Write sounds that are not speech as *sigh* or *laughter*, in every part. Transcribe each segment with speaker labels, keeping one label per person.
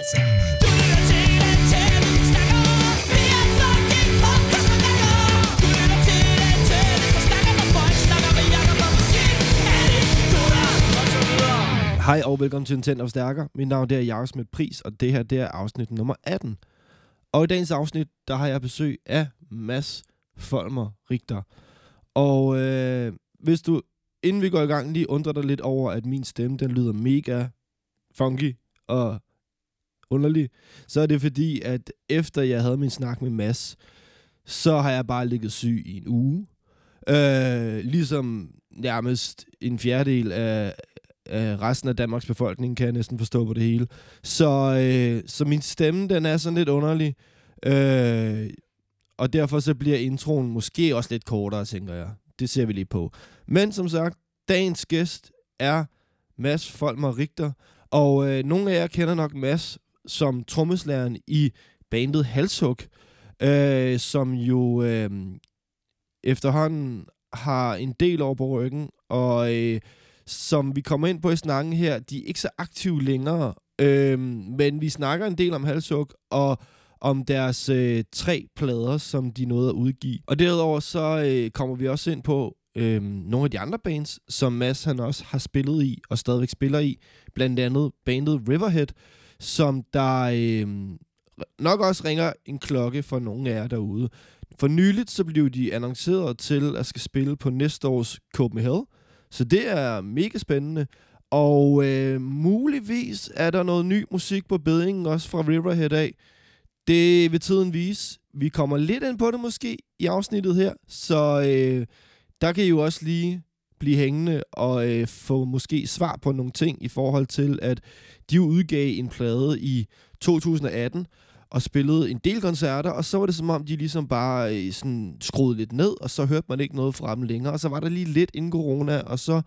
Speaker 1: Altså, du lytter til den tætte, vi snakker. Vi er fucking podcast med Jakob. Du lytter til den tætte, vi snakker, hvor folk snakker med Jakob om musik. Anekdoter og så videre.
Speaker 2: Hej og velkommen til Nintendo Stærker. Mit navn det er Jakob Schmidt Pris, og det her det er afsnit nummer 18. Og i dagens afsnit, der har jeg besøg af Mads Folmer Rigter. Og øh, hvis du, inden vi går i gang, lige undrer dig lidt over, at min stemme, den lyder mega funky og underlig, så er det fordi, at efter jeg havde min snak med Mads, så har jeg bare ligget syg i en uge. Øh, ligesom nærmest en fjerdedel af, af resten af Danmarks befolkning, kan jeg næsten forstå på det hele. Så, øh, så min stemme, den er sådan lidt underlig. Øh, og derfor så bliver introen måske også lidt kortere, tænker jeg. Det ser vi lige på. Men som sagt, dagens gæst er Mads Folmer Richter. Og øh, nogle af jer kender nok Mads som trommeslæren i bandet Halshug, øh, som jo øh, efterhånden har en del over på ryggen, og øh, som vi kommer ind på i snakken her, de er ikke så aktive længere, øh, men vi snakker en del om Halshug, og om deres øh, tre plader, som de nåede at udgive. Og derudover så øh, kommer vi også ind på øh, nogle af de andre bands, som Mads han også har spillet i, og stadigvæk spiller i, blandt andet bandet Riverhead, som der øh, nok også ringer en klokke for nogle af jer derude. For nyligt så blev de annonceret til at skal spille på næste års Copenhagen, så det er mega spændende. Og øh, muligvis er der noget ny musik på bedingen også fra Riverhead af. Det vil tiden vise. Vi kommer lidt ind på det måske i afsnittet her, så øh, der kan I jo også lige blive hængende og øh, få måske svar på nogle ting i forhold til, at de udgav en plade i 2018 og spillede en del koncerter, og så var det som om, de ligesom bare øh, sådan skruede lidt ned, og så hørte man ikke noget fra dem længere, og så var der lige lidt inden corona, og så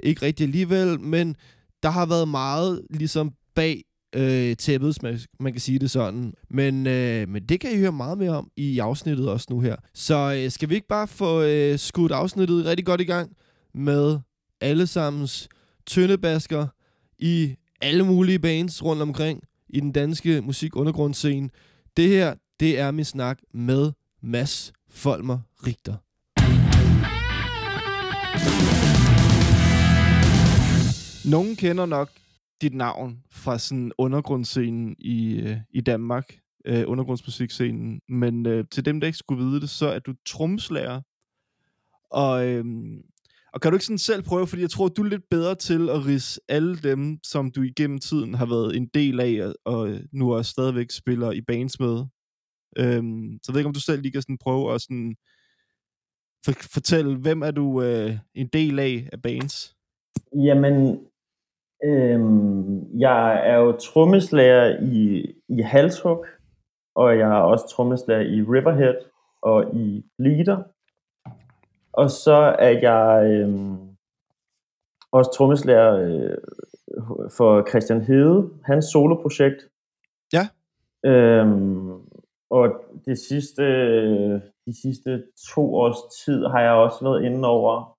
Speaker 2: ikke rigtig alligevel, men der har været meget ligesom bag øh, tæppet, man, man kan sige det sådan. Men, øh, men det kan I høre meget mere om i afsnittet også nu her. Så øh, skal vi ikke bare få øh, skudt afsnittet rigtig godt i gang med allesammens tyndebasker i alle mulige bands rundt omkring i den danske musikundergrundsscene. Det her, det er min snak med Mads Folmer Richter. Nogen kender nok dit navn fra sådan undergrundsscenen i, øh, i Danmark, øh, undergrundsmusikscenen, men øh, til dem, der ikke skulle vide det, så er du trommeslager. Og, øh, og kan du ikke sådan selv prøve, fordi jeg tror, du er lidt bedre til at rise alle dem, som du igennem tiden har været en del af, og, og nu også stadigvæk spiller i bands med. Øhm, så jeg ved ikke, om du selv lige kan sådan prøve at sådan for, fortælle, hvem er du øh, en del af af bands?
Speaker 3: Jamen, øhm, jeg er jo trommeslager i, i Halshug, og jeg er også trommeslager i Riverhead og i Leader. Og så er jeg øhm, også trommeslager øh, for Christian Hede, hans soloprojekt.
Speaker 2: Ja.
Speaker 3: Øhm, og det sidste, de sidste to års tid har jeg også været inde over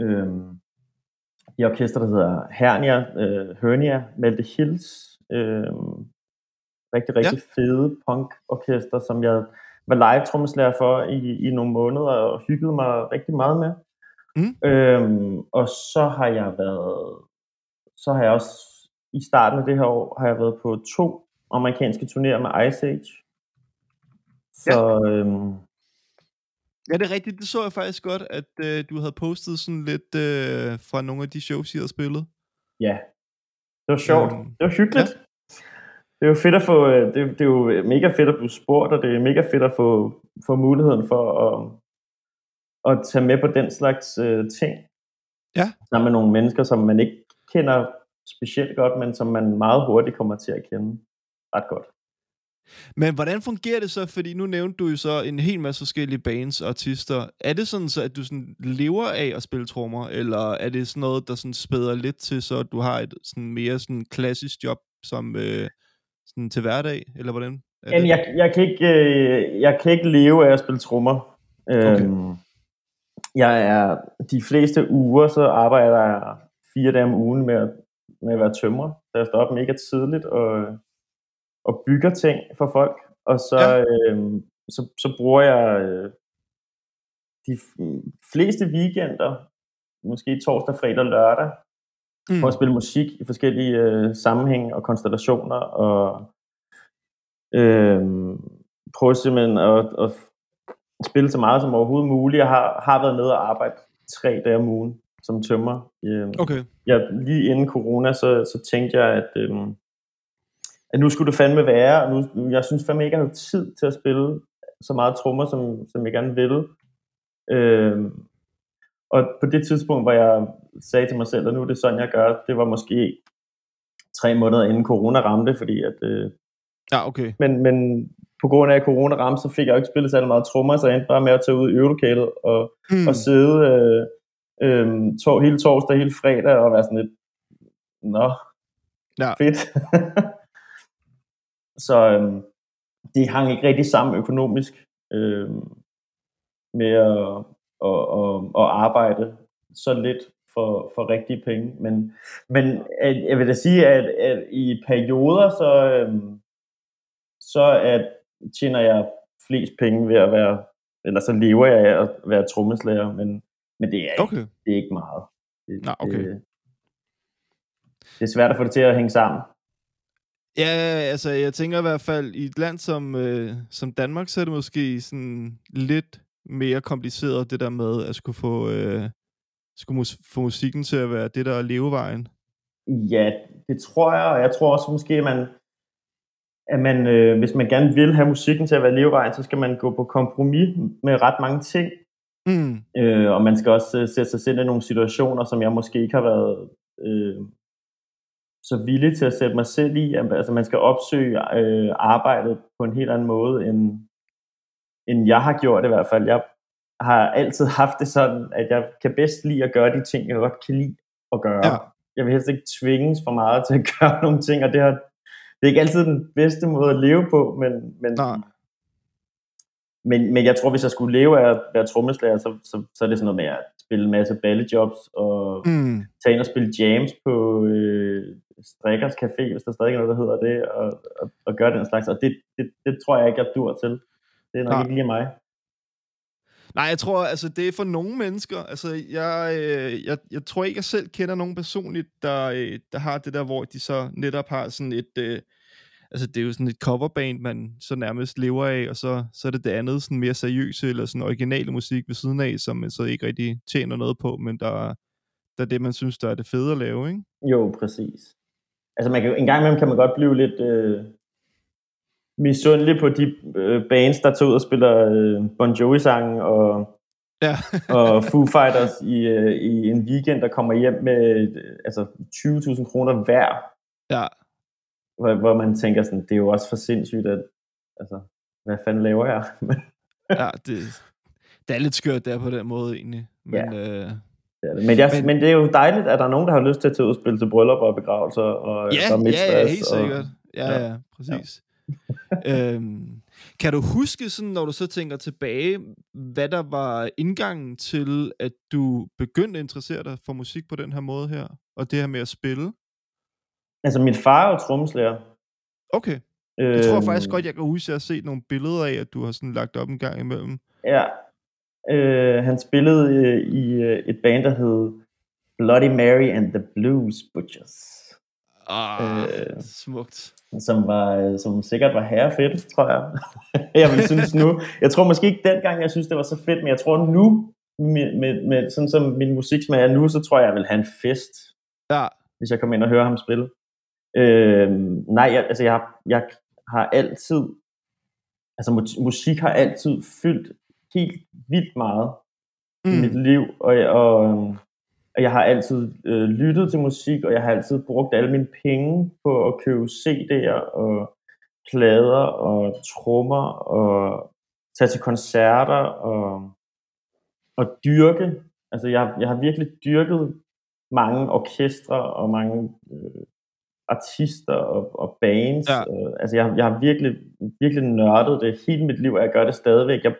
Speaker 3: øhm, i orkester, der hedder Hernia, øh, Hernia, Malte Hills. Øh, rigtig, rigtig ja. fede punk-orkester, som jeg var live trommeslager for i, i nogle måneder og hyggede mig rigtig meget med.
Speaker 2: Mm.
Speaker 3: Øhm, og så har jeg været, så har jeg også i starten af det her år, har jeg været på to amerikanske turnéer med Ice Age. Så
Speaker 2: Ja.
Speaker 3: øhm,
Speaker 2: Ja, det er rigtigt. Det så jeg faktisk godt, at øh, du havde postet sådan lidt øh, fra nogle af de shows, I havde spillet.
Speaker 3: ja, det var sjovt.
Speaker 2: Øhm,
Speaker 3: Det var hyggeligt. Det er jo fedt at få, øh, det, det er jo mega fedt at blive spurgt, og det er mega fedt at få, få muligheden for at, at tage med på den slags øh, ting.
Speaker 2: Ja.
Speaker 3: Sammen med nogle mennesker, som man ikke kender specielt godt, men som man meget hurtigt kommer til at kende ret godt.
Speaker 2: Men hvordan fungerer det så? Fordi nu nævnte du jo så en hel masse forskellige bands og artister. Er det sådan så, at du sådan lever af at spille trommer, eller er det sådan noget, der sådan spæder lidt til, så du har et sådan mere sådan klassisk job som øh, sådan til hverdag, eller hvordan? Er
Speaker 3: Jamen, jeg, jeg, kan ikke, øh, jeg kan ikke leve af at spille trommer.
Speaker 2: Okay.
Speaker 3: Øhm, jeg er de fleste uger, så arbejder jeg fire dage om ugen med at, med at være tømrer. Så jeg står op mega tidligt og og bygger ting for folk, og så,
Speaker 4: Ja.
Speaker 3: ja. øh, så, så bruger jeg øh, de fleste weekender, måske torsdag, fredag og lørdag,
Speaker 4: Mm.
Speaker 3: på at spille musik i forskellige øh, sammenhænge og konstellationer, og øh, prøve simpelthen at, at spille så meget som overhovedet muligt. Jeg har, har været nede og arbejde tre dage om ugen som tømmer. Øh,
Speaker 4: Okay.
Speaker 3: jeg, lige inden corona, så, så tænkte jeg, at, øhm, at nu skulle det fandme være, og nu, jeg synes fandme ikke, jeg havde tid til at spille så meget trommer, som, som jeg gerne ville. Øhm, og på det tidspunkt, hvor jeg sagde til mig selv, at nu er det sådan, jeg gør, det var måske tre måneder inden corona ramte, fordi at, øh,
Speaker 4: Ja, okay.
Speaker 3: men, men på grund af at corona ramte, så fik jeg jo ikke spillet særlig meget trommer, så jeg endte bare med at tage ud i øvelokalet og,
Speaker 4: Mm.
Speaker 3: og sidde øh, øh, tor- hele torsdag, hele fredag og være sådan lidt, nå,
Speaker 4: Ja.
Speaker 3: fedt. *laughs* så øh, det hang ikke rigtig sammen økonomisk øh, med at, at, at, at arbejde så lidt for, for rigtige penge. Men, men at, jeg vil da sige, at, at i perioder, så, øh, så at tjener jeg flest penge ved at være, eller så lever jeg af at være trommeslager, men, men det, er ikke,
Speaker 4: Okay.
Speaker 3: det er ikke meget. Det,
Speaker 4: Nå, okay.
Speaker 3: det, det er svært at få det til at hænge sammen.
Speaker 4: Ja, altså jeg tænker i hvert fald, i et land som, øh, som Danmark, så er det måske sådan lidt mere kompliceret, det der med at skulle få, øh, skulle mus- få musikken til at være det, der er levevejen.
Speaker 3: Ja, det tror jeg, og jeg tror også måske, at man, at man øh, hvis man gerne vil have musikken til at være levevejen, så skal man gå på kompromis med ret mange ting.
Speaker 4: Mm.
Speaker 3: Øh, og man skal også øh, sætte sig selv i nogle situationer, som jeg måske ikke har været øh, så villig til at sætte mig selv i. Altså man skal opsøge øh, arbejdet på en helt anden måde, end, end jeg har gjort i hvert fald. Jeg har altid haft det sådan, at jeg kan bedst lide at gøre de ting, jeg godt kan lide at gøre.
Speaker 4: Ja.
Speaker 3: Jeg vil helst ikke tvinges for meget til at *laughs* gøre nogle ting, og det, har, det er ikke altid den bedste måde at leve på, men, men,
Speaker 4: Nej.
Speaker 3: men, men jeg tror, hvis jeg skulle leve af at være trommeslager, så, så, så er det sådan noget med at spille en masse ballejobs og
Speaker 4: Mm.
Speaker 3: tage ind og spille jams på øh, Strikkers Café, hvis der stadig er noget, der hedder det, og, og, og gøre den slags. Og det, det, det tror jeg ikke, jeg dur til. Det er nok
Speaker 4: Nej.
Speaker 3: ikke lige mig.
Speaker 4: Nej, jeg tror, altså det er for nogle mennesker. Altså, jeg, øh, jeg, jeg tror ikke, jeg selv kender nogen personligt, der, øh, der har det der, hvor de så netop har sådan et... Øh, altså, det er jo sådan et coverband, man så nærmest lever af, og så, så er det det andet, sådan mere seriøse, eller sådan originale musik ved siden af, som man så ikke rigtig tjener noget på, men der, der er det, man synes, der er det fede at lave, ikke?
Speaker 3: Jo, præcis. Altså man kan, en gang imellem kan man godt blive lidt øh, misundelig på de øh, bands, der tager ud og spiller øh, Bon Jovi-sangen og,
Speaker 4: Ja. *laughs*
Speaker 3: og Foo Fighters i, øh, i en weekend, der kommer hjem med øh, altså 20.000 kroner hver,
Speaker 4: ja.
Speaker 3: hvor, hvor man tænker sådan, det er jo også for sindssygt, at altså, hvad fanden laver jeg? *laughs*
Speaker 4: ja det, det er lidt skørt der på den måde, egentlig. Men, øh,
Speaker 3: Det er det. Men, jeg,
Speaker 4: Men-
Speaker 3: men, det er jo dejligt, at der er nogen, der har lyst til at tage ud og spille til bryllup og begravelser. Og,
Speaker 4: Ja,
Speaker 3: og
Speaker 4: ja, ja, helt
Speaker 3: og-
Speaker 4: sikkert. Ja,
Speaker 3: ja.
Speaker 4: ja, præcis. Øhm, kan du huske, sådan, når du så tænker tilbage, hvad der var indgangen til, at du begyndte at interessere dig for musik på den her måde her, og det her med at spille?
Speaker 3: Altså, min far er jo trommeslager.
Speaker 4: Okay,
Speaker 3: Øh,
Speaker 4: jeg tror faktisk godt, jeg kan huske, at jeg har set nogle billeder af, at du har sådan lagt op en gang imellem.
Speaker 3: Ja. Øh, han spillede øh, i øh, et band, der hed Bloody Mary and the Blues Butchers.
Speaker 4: Ah,
Speaker 3: Øh.
Speaker 4: smukt.
Speaker 3: Som, var, øh, som sikkert var herrefedt, tror jeg. *laughs* jeg vil synes nu. Jeg tror måske ikke dengang, jeg synes, det var så fedt, men jeg tror nu, med, med, med sådan som min musiksmag er nu, så tror jeg, jeg vil have en fest.
Speaker 4: Ja,
Speaker 3: hvis jeg kommer ind og hører ham spille. Øh, nej, jeg, altså jeg, har- jeg har altid, altså mu- musik har altid fyldt helt vildt meget mm. i mit liv, og, og, øhm, og jeg har altid øh, lyttet til musik, og jeg har altid brugt alle mine penge på at købe CD'er og plader og trommer og tage til koncerter og, og dyrke. Altså jeg, jeg har virkelig dyrket mange orkestre og mange øh, artister og, og bands.
Speaker 4: Ja.
Speaker 3: Øh, altså jeg, jeg har virkelig, virkelig nørdet det hele mit liv, og jeg gør det stadigvæk. Jeg,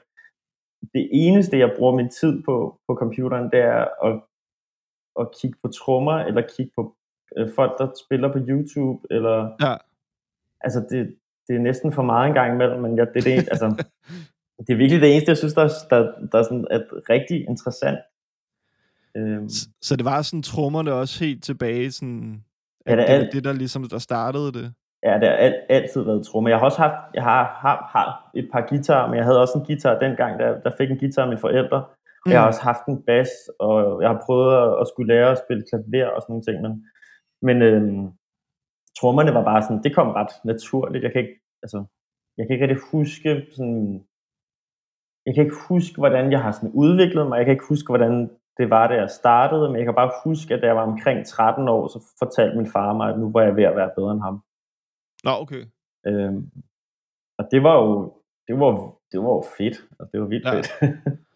Speaker 3: det eneste, jeg bruger min tid på på computeren, det er at, at kigge på trommer, eller kigge på øh, folk, der spiller på YouTube, eller
Speaker 4: ja,
Speaker 3: altså det, det er næsten for meget en gang imellem, men ja, det, er det, altså, *laughs* det er virkelig det eneste, jeg synes, der, der, der er sådan et rigtig interessant. Øhm,
Speaker 4: S- Så det var sådan trommerne også helt tilbage, sådan,
Speaker 3: Ja,
Speaker 4: at
Speaker 3: det
Speaker 4: det,
Speaker 3: er alt-
Speaker 4: det, der ligesom der startede det.
Speaker 3: Ja, det har alt, altid været trommer. Jeg har også haft, jeg har, har, har et par guitarer, men jeg havde også en guitar dengang, der, der fik en guitar af mine forældre. Mm. Jeg har også haft en bas, og jeg har prøvet at, at skulle lære at spille klaver og sådan nogle ting, men, men øhm, trommerne var bare sådan, det kom ret naturligt. Jeg kan ikke, altså, jeg kan ikke rigtig huske sådan, jeg kan ikke huske, hvordan jeg har sådan udviklet mig. Jeg kan ikke huske, hvordan det var, da jeg startede, men jeg kan bare huske, at da jeg var omkring 13 år, så fortalte min far mig, at nu var jeg ved at være bedre end ham.
Speaker 4: Nå, okay.
Speaker 3: Øhm, og det var jo, det var, det var jo fedt, og det var vildt
Speaker 4: ja.
Speaker 3: fedt. *laughs*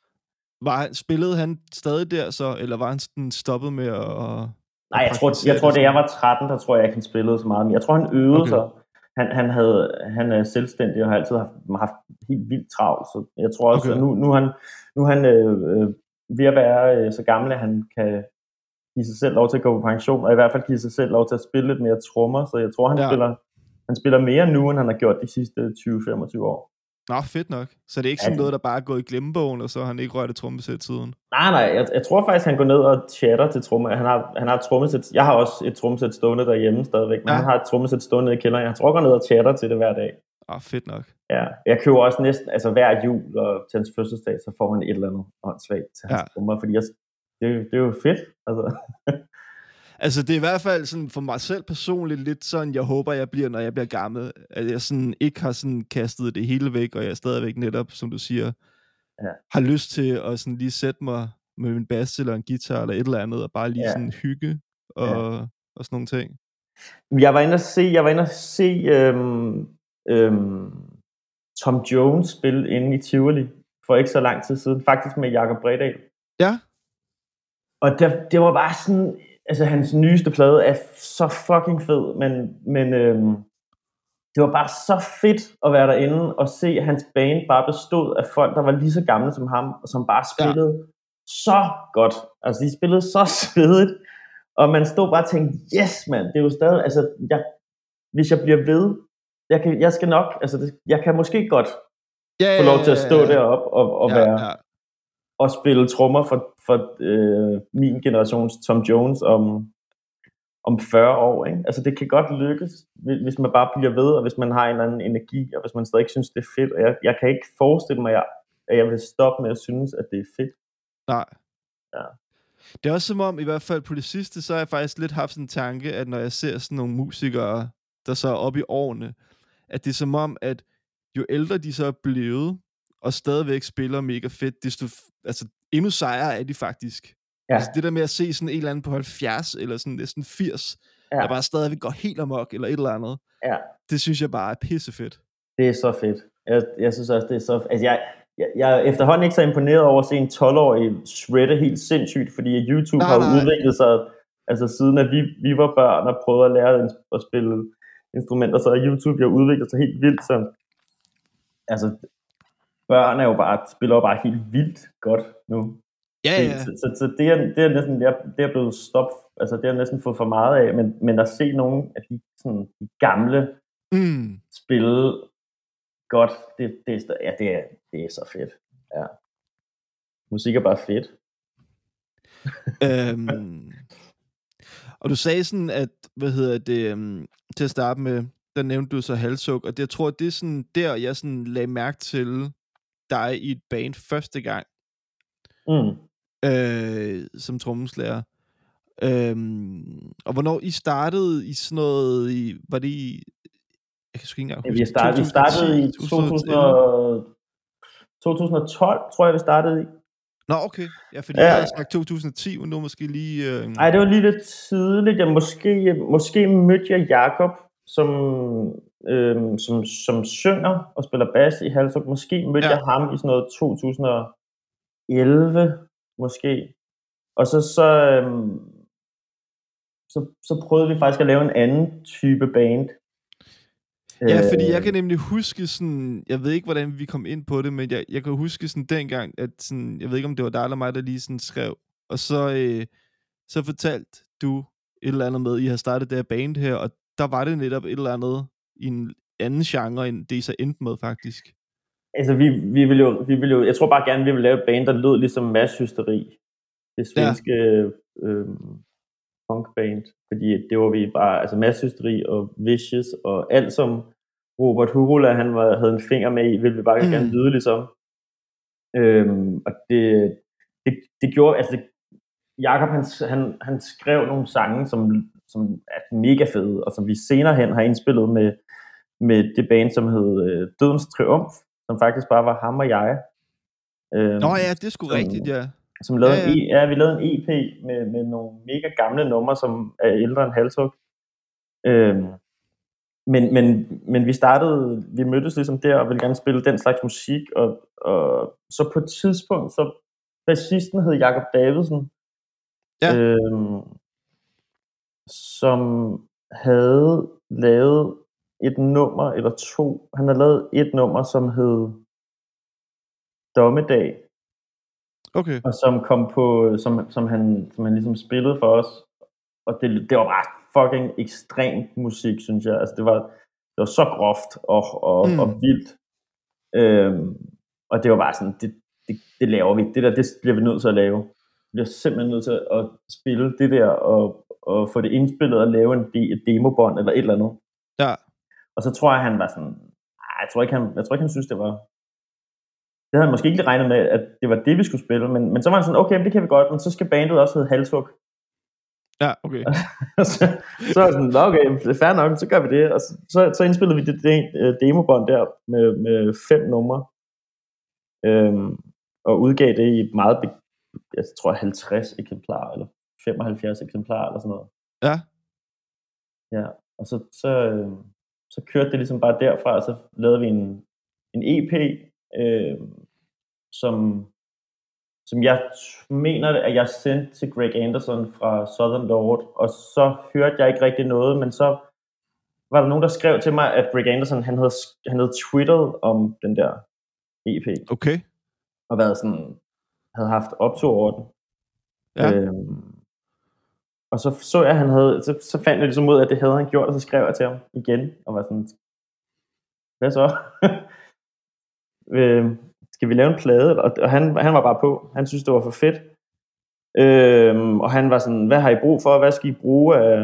Speaker 4: Var spillede han stadig der så, eller var han sådan stoppet med at...
Speaker 3: Nej, jeg tror, jeg tror, da jeg var 13, der tror jeg ikke, han spillede så meget, men jeg tror, han øvede
Speaker 4: Okay.
Speaker 3: sig. Han, han, havde, han er selvstændig og har altid haft, haft helt vildt travlt, så jeg tror også,
Speaker 4: Okay.
Speaker 3: at nu, nu han, nu han øh, øh, ved at være øh, så gammel, at han kan give sig selv lov til at gå på pension, og i hvert fald give sig selv lov til at spille lidt mere trommer, så jeg tror, han,
Speaker 4: ja.
Speaker 3: spiller, han spiller mere nu, end han har gjort de sidste 20-25 år.
Speaker 4: Nå, fedt nok. Så det er ikke sådan noget, der bare er gået i glemmebogen, og så har han ikke rørt et trommesæt siden.
Speaker 3: Nej, nej, jeg, jeg tror faktisk, han går ned og chatter til trommer. Han har, han har et trommesæt. Jeg har også et trommesæt stående derhjemme stadigvæk, men
Speaker 4: Ja.
Speaker 3: han har et trommesæt stående i kælderen. Jeg tror, han går ned og chatter til det hver dag.
Speaker 4: Åh, fedt nok.
Speaker 3: Ja. Jeg køber også næsten, altså hver jul og til hans fødselsdag, så får han et eller andet åndssvagt til hans
Speaker 4: Ja.
Speaker 3: trommer, fordi jeg, det, er jo- det er jo fedt. Altså, *laughs*
Speaker 4: Altså, det er i hvert fald sådan for mig selv personligt lidt sådan, jeg håber, jeg bliver, når jeg bliver gammel. At jeg sådan ikke har sådan kastet det hele væk, og jeg stadigvæk netop, som du siger,
Speaker 3: Ja.
Speaker 4: har lyst til at sådan lige sætte mig med min bass eller en guitar eller et eller andet, og bare lige
Speaker 3: Ja.
Speaker 4: sådan hygge og, og sådan nogle ting.
Speaker 3: jeg var inde og se, jeg var inde og se øhm, øhm, Tom Jones spille inde i Tivoli for ikke så lang tid siden, faktisk med Jakob Bredal.
Speaker 4: Ja,
Speaker 3: Og der, det var bare sådan, altså hans nyeste plade er så fucking fed, men, men øhm, det var bare så fedt at være derinde og se, at hans band bare bestod af folk, der var lige så gamle som ham, og som bare spillede ja. så godt. Altså, de spillede så *laughs* svedigt, og man stod bare og tænkte, yes mand, det er jo stadig, altså, jeg, hvis jeg bliver ved, jeg, kan, jeg skal nok, altså, det, jeg kan måske godt
Speaker 4: ja,
Speaker 3: få lov til at stå
Speaker 4: ja, ja.
Speaker 3: deroppe og, og
Speaker 4: ja,
Speaker 3: være,
Speaker 4: Ja.
Speaker 3: Og spille trommer for, for øh, min generations Tom Jones om, om 40 år. Ikke? Altså det kan godt lykkes, hvis man bare bliver ved, og hvis man har en eller anden energi, og hvis man stadig synes, det er fedt. Og jeg, jeg kan ikke forestille mig, at jeg, at jeg vil stoppe med at synes, at det er fedt.
Speaker 4: Nej.
Speaker 3: Ja.
Speaker 4: Det er også som om, i hvert fald på det sidste, så har jeg faktisk lidt haft sådan en tanke, at når jeg ser sådan nogle musikere, der så er oppe i årene, at det er som om, at jo ældre de så er blevet, og stadigvæk spiller mega fedt, desto altså, endnu sejere er de faktisk.
Speaker 3: Ja.
Speaker 4: Altså det der med at se sådan en eller anden på 70, eller sådan næsten 80, ja.
Speaker 3: Ja.
Speaker 4: der bare stadigvæk går helt amok, eller et eller andet,
Speaker 3: Ja.
Speaker 4: det synes jeg bare er pissefedt.
Speaker 3: Det er så fedt. Jeg, jeg synes også, det er så... Altså jeg, jeg, jeg er efterhånden ikke så imponeret over at se en 12-årig shredde helt sindssygt, fordi YouTube
Speaker 4: Nej,
Speaker 3: har jo
Speaker 4: nej.
Speaker 3: udviklet sig, altså siden at vi, vi var børn og prøvede at lære at spille instrumenter, så har YouTube jo udviklet sig helt vildt, så altså børn er jo bare, spiller jo bare helt vildt godt nu.
Speaker 4: Ja,
Speaker 3: Det, så, så, så det, er, det er næsten, det er, det er blevet stop, altså det har næsten fået for meget af, men, men at se nogle af de, sådan, de gamle
Speaker 4: Mm.
Speaker 3: spille godt, det, det, er, ja, det, er, det er så fedt. Ja. Musik er bare fedt. *laughs*
Speaker 4: øhm, og du sagde sådan, at, hvad hedder det, um, til at starte med, der nævnte du så halsuk, og det, jeg tror, det er sådan der, jeg sådan lagde mærke til dig i et band første gang,
Speaker 3: Mm.
Speaker 4: øh, som trommeslager. Øhm, og hvornår I startede i sådan noget, i, var det i, jeg kan sgu ikke engang huske,
Speaker 3: vi, startede, vi startede i 2000 og, 2012, tror jeg, vi startede i.
Speaker 4: Nå, okay. Ja, fordi
Speaker 3: Ja.
Speaker 4: jeg havde sagt 2010, men nu måske lige... Øh,
Speaker 3: det var lige lidt tidligt. Jeg måske, måske mødte jeg Jakob, som, øhm, som, som synger og spiller bas i Halsuk. Måske mødte
Speaker 4: Ja.
Speaker 3: jeg ham i sådan noget 2011, måske. Og så, så, øhm, så, så prøvede vi faktisk at lave en anden type band.
Speaker 4: Ja, fordi jeg
Speaker 3: Øh,
Speaker 4: kan nemlig huske sådan, jeg ved ikke, hvordan vi kom ind på det, men jeg, jeg kan huske sådan dengang, at sådan, jeg ved ikke, om det var dig eller mig, der lige sådan skrev, og så, øh, så fortalte du et eller andet med, at I har startet det her band her, og der var det netop et eller andet, i en, anden genre, end det I så endte med, faktisk.
Speaker 3: Altså, vi, vi vil jo, vi vil jo, jeg tror bare gerne, vi vil lave et band, der lød ligesom masshysteri. Det svenske ja. øh, punkband. Fordi det var vi bare, altså masshysteri og Vicious og alt som Robert Hurula, han var, havde en finger med i, ville vi bare mm. gerne lyde ligesom. Øhm, og det, det, det gjorde, altså Jakob han, han, han skrev nogle sange, som, som er mega fede, og som vi senere hen har indspillet med, med det band, som hed øh, Dødens Triumf, som faktisk bare var ham og jeg.
Speaker 4: Øhm, Nå ja, det er
Speaker 3: som,
Speaker 4: rigtigt, ja.
Speaker 3: Som lavede
Speaker 4: Ja,
Speaker 3: ja,
Speaker 4: ja.
Speaker 3: ja. ja, vi lavede en EP med, med nogle mega gamle numre, som er ældre end Halshug. Øhm, men, men, men vi startede, vi mødtes ligesom der og ville gerne spille den slags musik, og, og så på et tidspunkt, så bassisten hed Jakob Davidsen,
Speaker 4: Ja.
Speaker 3: øhm, som havde lavet et nummer eller to. Han har lavet et nummer, som hed Dommedag,
Speaker 4: Okay.
Speaker 3: og som kom på, som, som, han, som han ligesom spillede for os. Og det, det var bare fucking ekstrem musik, synes jeg. Altså det var, det var så groft og, og,
Speaker 4: Mm.
Speaker 3: og vildt. Øhm, og det var bare sådan, det, det, det laver vi. Det der, det bliver vi nødt til at lave. Vi bliver simpelthen nødt til at spille det der, og, og få det indspillet og lave en de, et demobånd eller et eller andet. Og så tror jeg, han var sådan, "Ej, jeg tror ikke, han, jeg tror ikke, han synes, det var, det havde han måske ikke regnet med, at det var det, vi skulle spille, men, men så var han sådan, okay, men det kan vi godt, men så skal bandet også hedde Halshug.
Speaker 4: Ja, okay. *laughs*
Speaker 3: så, så var jeg sådan, "Nå, okay, det er fair nok, så gør vi det. Og så, så, så indspillede vi det, det øh, demobånd der med, med fem numre, øhm, og udgav det i et meget, jeg tror 50 eksemplarer, eller 75 eksemplarer, eller sådan noget.
Speaker 4: Ja.
Speaker 3: Ja, og så, så, øh, så kørte det ligesom bare derfra, og så lavede vi en, en EP, øh, som, som jeg mener, at jeg sendte til Greg Anderson fra Southern Lord, og så hørte jeg ikke rigtig noget, men så var der nogen, der skrev til mig, at Greg Anderson, han havde, han havde twitteret om den der EP,
Speaker 4: Okay.
Speaker 3: og været sådan, havde haft optog over den.
Speaker 4: Ja.
Speaker 3: Øhm, og så så jeg, at han havde, så, så fandt jeg ligesom ud af, at det havde han gjort, og så skrev jeg til ham igen, og var sådan, hvad så? *laughs* øhm, skal vi lave en plade? Og, og han, han var bare på. Han synes, det var for fedt. Øhm, og han var sådan, hvad har I brug for? Hvad skal I bruge af,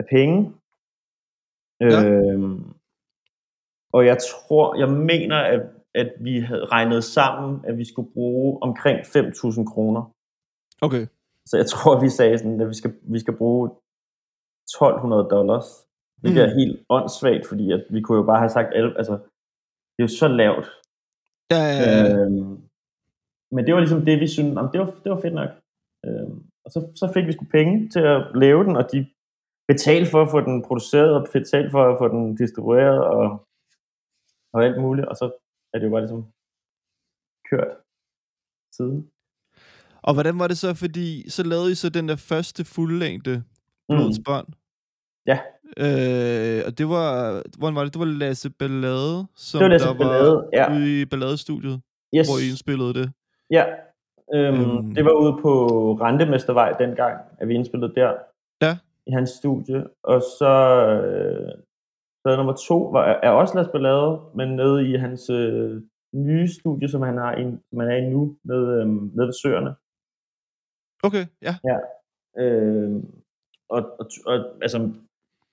Speaker 3: af penge?
Speaker 4: Ja.
Speaker 3: Øhm, og jeg tror, jeg mener, at, at vi havde regnet sammen, at vi skulle bruge omkring 5.000 kroner.
Speaker 4: Okay.
Speaker 3: Så jeg *laughs* tror, vi sagde sådan, at vi skal, vi skal bruge 1200 dollars. Det er
Speaker 4: Mm.
Speaker 3: helt åndssvagt, fordi at vi kunne jo bare have sagt, altså, det er jo så lavt.
Speaker 4: Ja, ja, ja.
Speaker 3: Øhm, men det var ligesom det, vi syntes, om det var, det var fedt nok. Øhm, og så, så fik vi sgu penge til at lave den, og de betalte for at få den produceret, og betalte for at få den distribueret, og, og alt muligt. Og så er det jo bare ligesom kørt siden.
Speaker 4: Og hvordan var det så, fordi så lavede I så den der første fuldlængde Blodets?
Speaker 3: Mm. Ja.
Speaker 4: Øh, og det var, hvordan var det? Det var Lasse Ballade, som
Speaker 3: Det var Lasse
Speaker 4: der
Speaker 3: Ballade,
Speaker 4: var
Speaker 3: ja.
Speaker 4: ude i Balladestudiet,
Speaker 3: Yes.
Speaker 4: hvor I indspillede det.
Speaker 3: Ja, øhm,
Speaker 4: Øhm.
Speaker 3: det var ude på Rentemestervej dengang, at vi indspillede der.
Speaker 4: Ja.
Speaker 3: I hans studie. Og så, øh, så nummer to var, er også Lars Ballade, men nede i hans øh, nye studie, som han, har i, som han er i nu, nede, øh, nede ved Søerne.
Speaker 4: Okay, ja.
Speaker 3: Øh, og, og, og altså,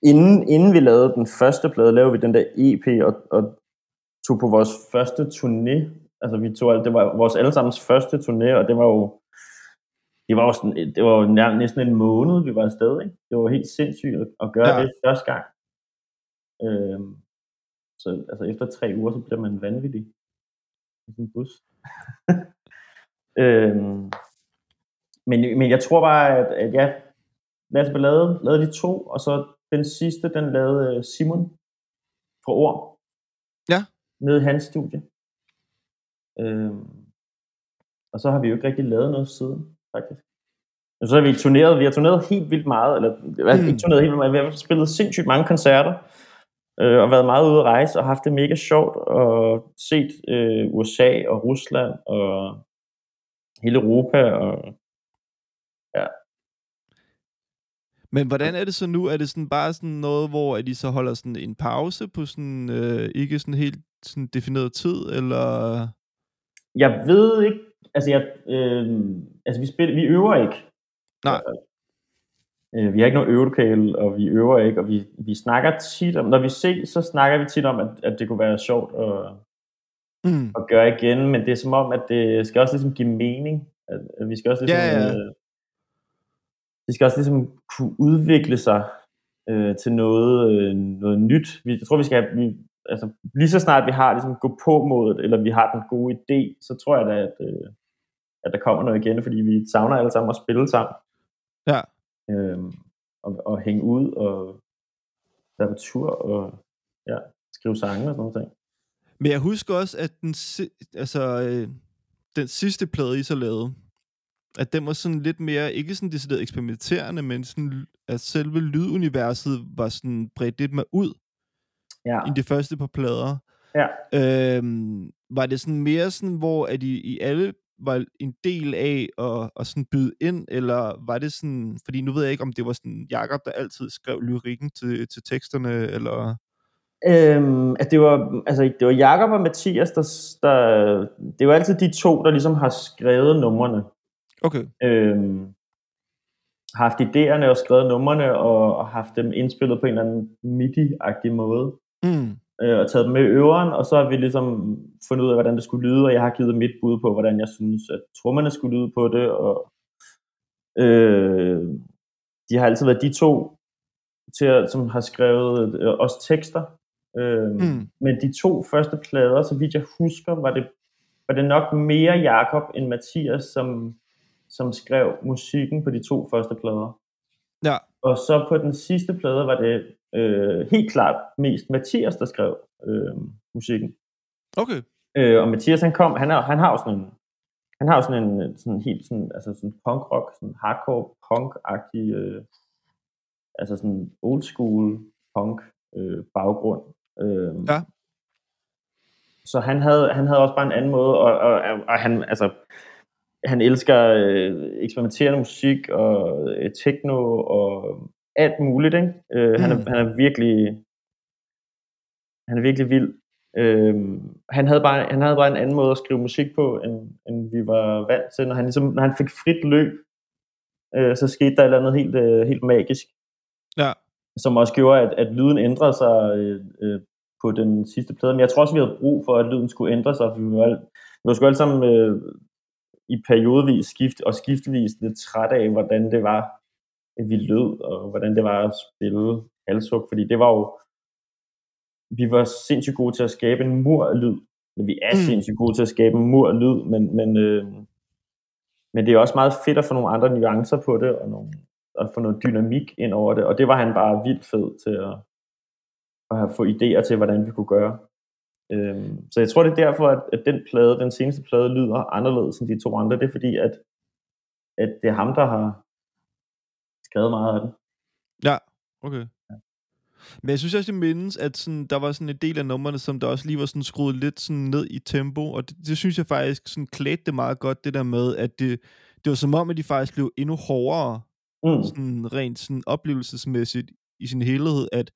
Speaker 3: inden, inden vi lavede den første plade, lavede vi den der EP og, og tog på vores første turné. Altså vi tog, det var vores allesammens første turné, og det var jo det var jo, sådan, det var jo nærmest næsten en måned, vi var afsted. Ikke? Det var helt sindssygt at, at gøre
Speaker 4: Ja.
Speaker 3: ja. det første gang. Øhm, så altså efter tre uger, så bliver man vanvittig i en bus. *laughs* øhm, men, men jeg tror bare, at, at ja, Lasse Ballade lavede de to, og så den sidste, den lavede øh, Simon fra Ord.
Speaker 4: Ja.
Speaker 3: Nede i hans studie. Øhm, og så har vi jo ikke rigtig lavet noget siden, faktisk. Og så har vi turneret, vi har turneret helt vildt meget, eller. Mm. ikke turneret helt vildt meget, vi har spillet sindssygt mange koncerter, øh, og været meget ude at rejse, og haft det mega sjovt, og set øh, USA og Rusland, og hele Europa, og
Speaker 4: Men hvordan er det så nu? Er det sådan bare sådan noget, hvor at I så holder sådan en pause på sådan øh, ikke sådan helt sådan defineret tid, eller...
Speaker 3: Jeg ved ikke, altså, jeg, øh, altså vi, spiller, vi øver ikke.
Speaker 4: Nej.
Speaker 3: Øh, vi har ikke noget øvelokale, og vi øver ikke, og vi, vi snakker tit om, når vi ses, så snakker vi tit om, at, at det kunne være sjovt at,
Speaker 4: Mm.
Speaker 3: at gøre igen, men det er som om, at det skal også ligesom give mening. At, at vi skal også ligesom,
Speaker 4: Ja, ja.
Speaker 3: Øh, det skal også ligesom kunne udvikle sig øh, til noget, øh, noget nyt. Vi, jeg tror, vi skal have, vi, altså, lige så snart vi har ligesom gå på modet, eller vi har den gode idé, så tror jeg da, at, øh, at der kommer noget igen, fordi vi savner alle sammen at spille sammen,
Speaker 4: Ja.
Speaker 3: øh, og, og hænge ud, og være på tur, og ja, skrive sange og sådan noget.
Speaker 4: Men jeg husker også, at den, si- altså, øh, den sidste plade, I så lavede, at den var sådan lidt mere, ikke sådan decideret eksperimenterende, men sådan, at selve lyduniverset var sådan bredt lidt mere ud
Speaker 3: Ja,
Speaker 4: end de første par plader.
Speaker 3: ja.
Speaker 4: Øhm, var det sådan mere sådan, hvor at I, I alle var en del af at, at sådan byde ind, eller var det sådan, fordi nu ved jeg ikke, om det var sådan Jakob der altid skrev lyrikken til, til teksterne, eller...
Speaker 3: Øhm, at det var, altså, det var Jakob og Mathias, der, der, det var altid de to, der ligesom har skrevet numrene.
Speaker 4: Okay.
Speaker 3: Øhm, har haft idéerne og skrevet numrene, og, og haft dem indspillet på en eller anden MIDI-agtig måde.
Speaker 4: Mm.
Speaker 3: Øh, og taget dem med i øveren, og så har vi ligesom fundet ud af, hvordan det skulle lyde, og jeg har givet mit bud på, hvordan jeg synes, at trommerne skulle lyde på det, og øh, de har altid været de to, til at, som har skrevet øh, også tekster. Øh,
Speaker 4: Mm.
Speaker 3: Men de to første plader, så vidt jeg husker, var det, var det nok mere Jakob end Mathias, som, som skrev musikken på de to første plader.
Speaker 4: Ja.
Speaker 3: Og så på den sidste plade var det øh, helt klart mest Mathias, der skrev øh, musikken.
Speaker 4: Okay.
Speaker 3: Øh, og Mathias, han kom, han, er, han har jo sådan en, han har jo sådan en sådan helt sådan, altså sådan punk rock, sådan hardcore punk-agtig, øh, altså sådan old school punk øh, baggrund. Øh,
Speaker 4: Ja.
Speaker 3: Så han havde, han havde også bare en anden måde, og, og, og han, altså, han elsker øh, eksperimenterende musik og øh, techno og alt muligt, ikke? Øh, han,
Speaker 4: Mm.
Speaker 3: er, han er virkelig, han er virkelig vild. Øh, han, havde bare, han havde bare en anden måde at skrive musik på, end, end vi var vant til. Når han, ligesom, når han fik frit løb, øh, så skete der et eller andet helt, øh, helt magisk
Speaker 4: Ja.
Speaker 3: som også gjorde, at, at lyden ændrede sig øh, øh, på den sidste plade. Men jeg tror også, vi havde brug for, at lyden skulle ændre sig, for vi var, vi var sgu alle sammen øh, i periodevis skift, og skiftevis lidt træt af, hvordan det var, at vi lød, og hvordan det var at spille halshug, fordi det var jo, vi var sindssygt gode til at skabe en mur af lyd, men vi er
Speaker 4: Mm.
Speaker 3: sindssygt gode til at skabe en mur af lyd, men, men, øh, men det er også meget fedt at få nogle andre nuancer på det, og nogle, at få noget dynamik ind over det, og det var han bare vildt fed til at, at have, få idéer til, hvordan vi kunne gøre. Øhm, så jeg tror, det er derfor, at, at den plade, den seneste plade, lyder anderledes end de to andre. Det er fordi, at, at det er ham, der har skrevet meget af den.
Speaker 4: Ja, okay. Men jeg synes også, det mindes, at sådan, der var sådan en del af numrene, som der også lige var sådan skruet lidt sådan ned i tempo, og det, det synes jeg faktisk sådan klædte det meget godt, det der med, at det, det var som om, at de faktisk blev endnu hårdere,
Speaker 3: Mm.
Speaker 4: sådan rent sådan oplevelsesmæssigt i sin helhed, at,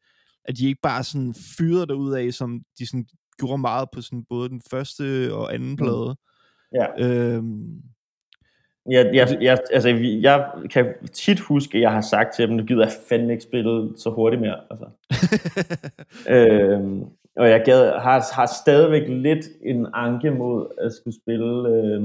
Speaker 4: at de ikke bare sådan fyrede derud af, som de sådan gjorde meget på sådan både den første og anden plade.
Speaker 3: Ja.
Speaker 4: Øhm,
Speaker 3: Jeg, jeg, jeg, altså, jeg kan tit huske, at jeg har sagt til dem, nu gider jeg fandme ikke spille så hurtigt mere. Altså. *laughs* øhm, og jeg gad, har, har stadigvæk lidt en anke mod at skulle spille øh,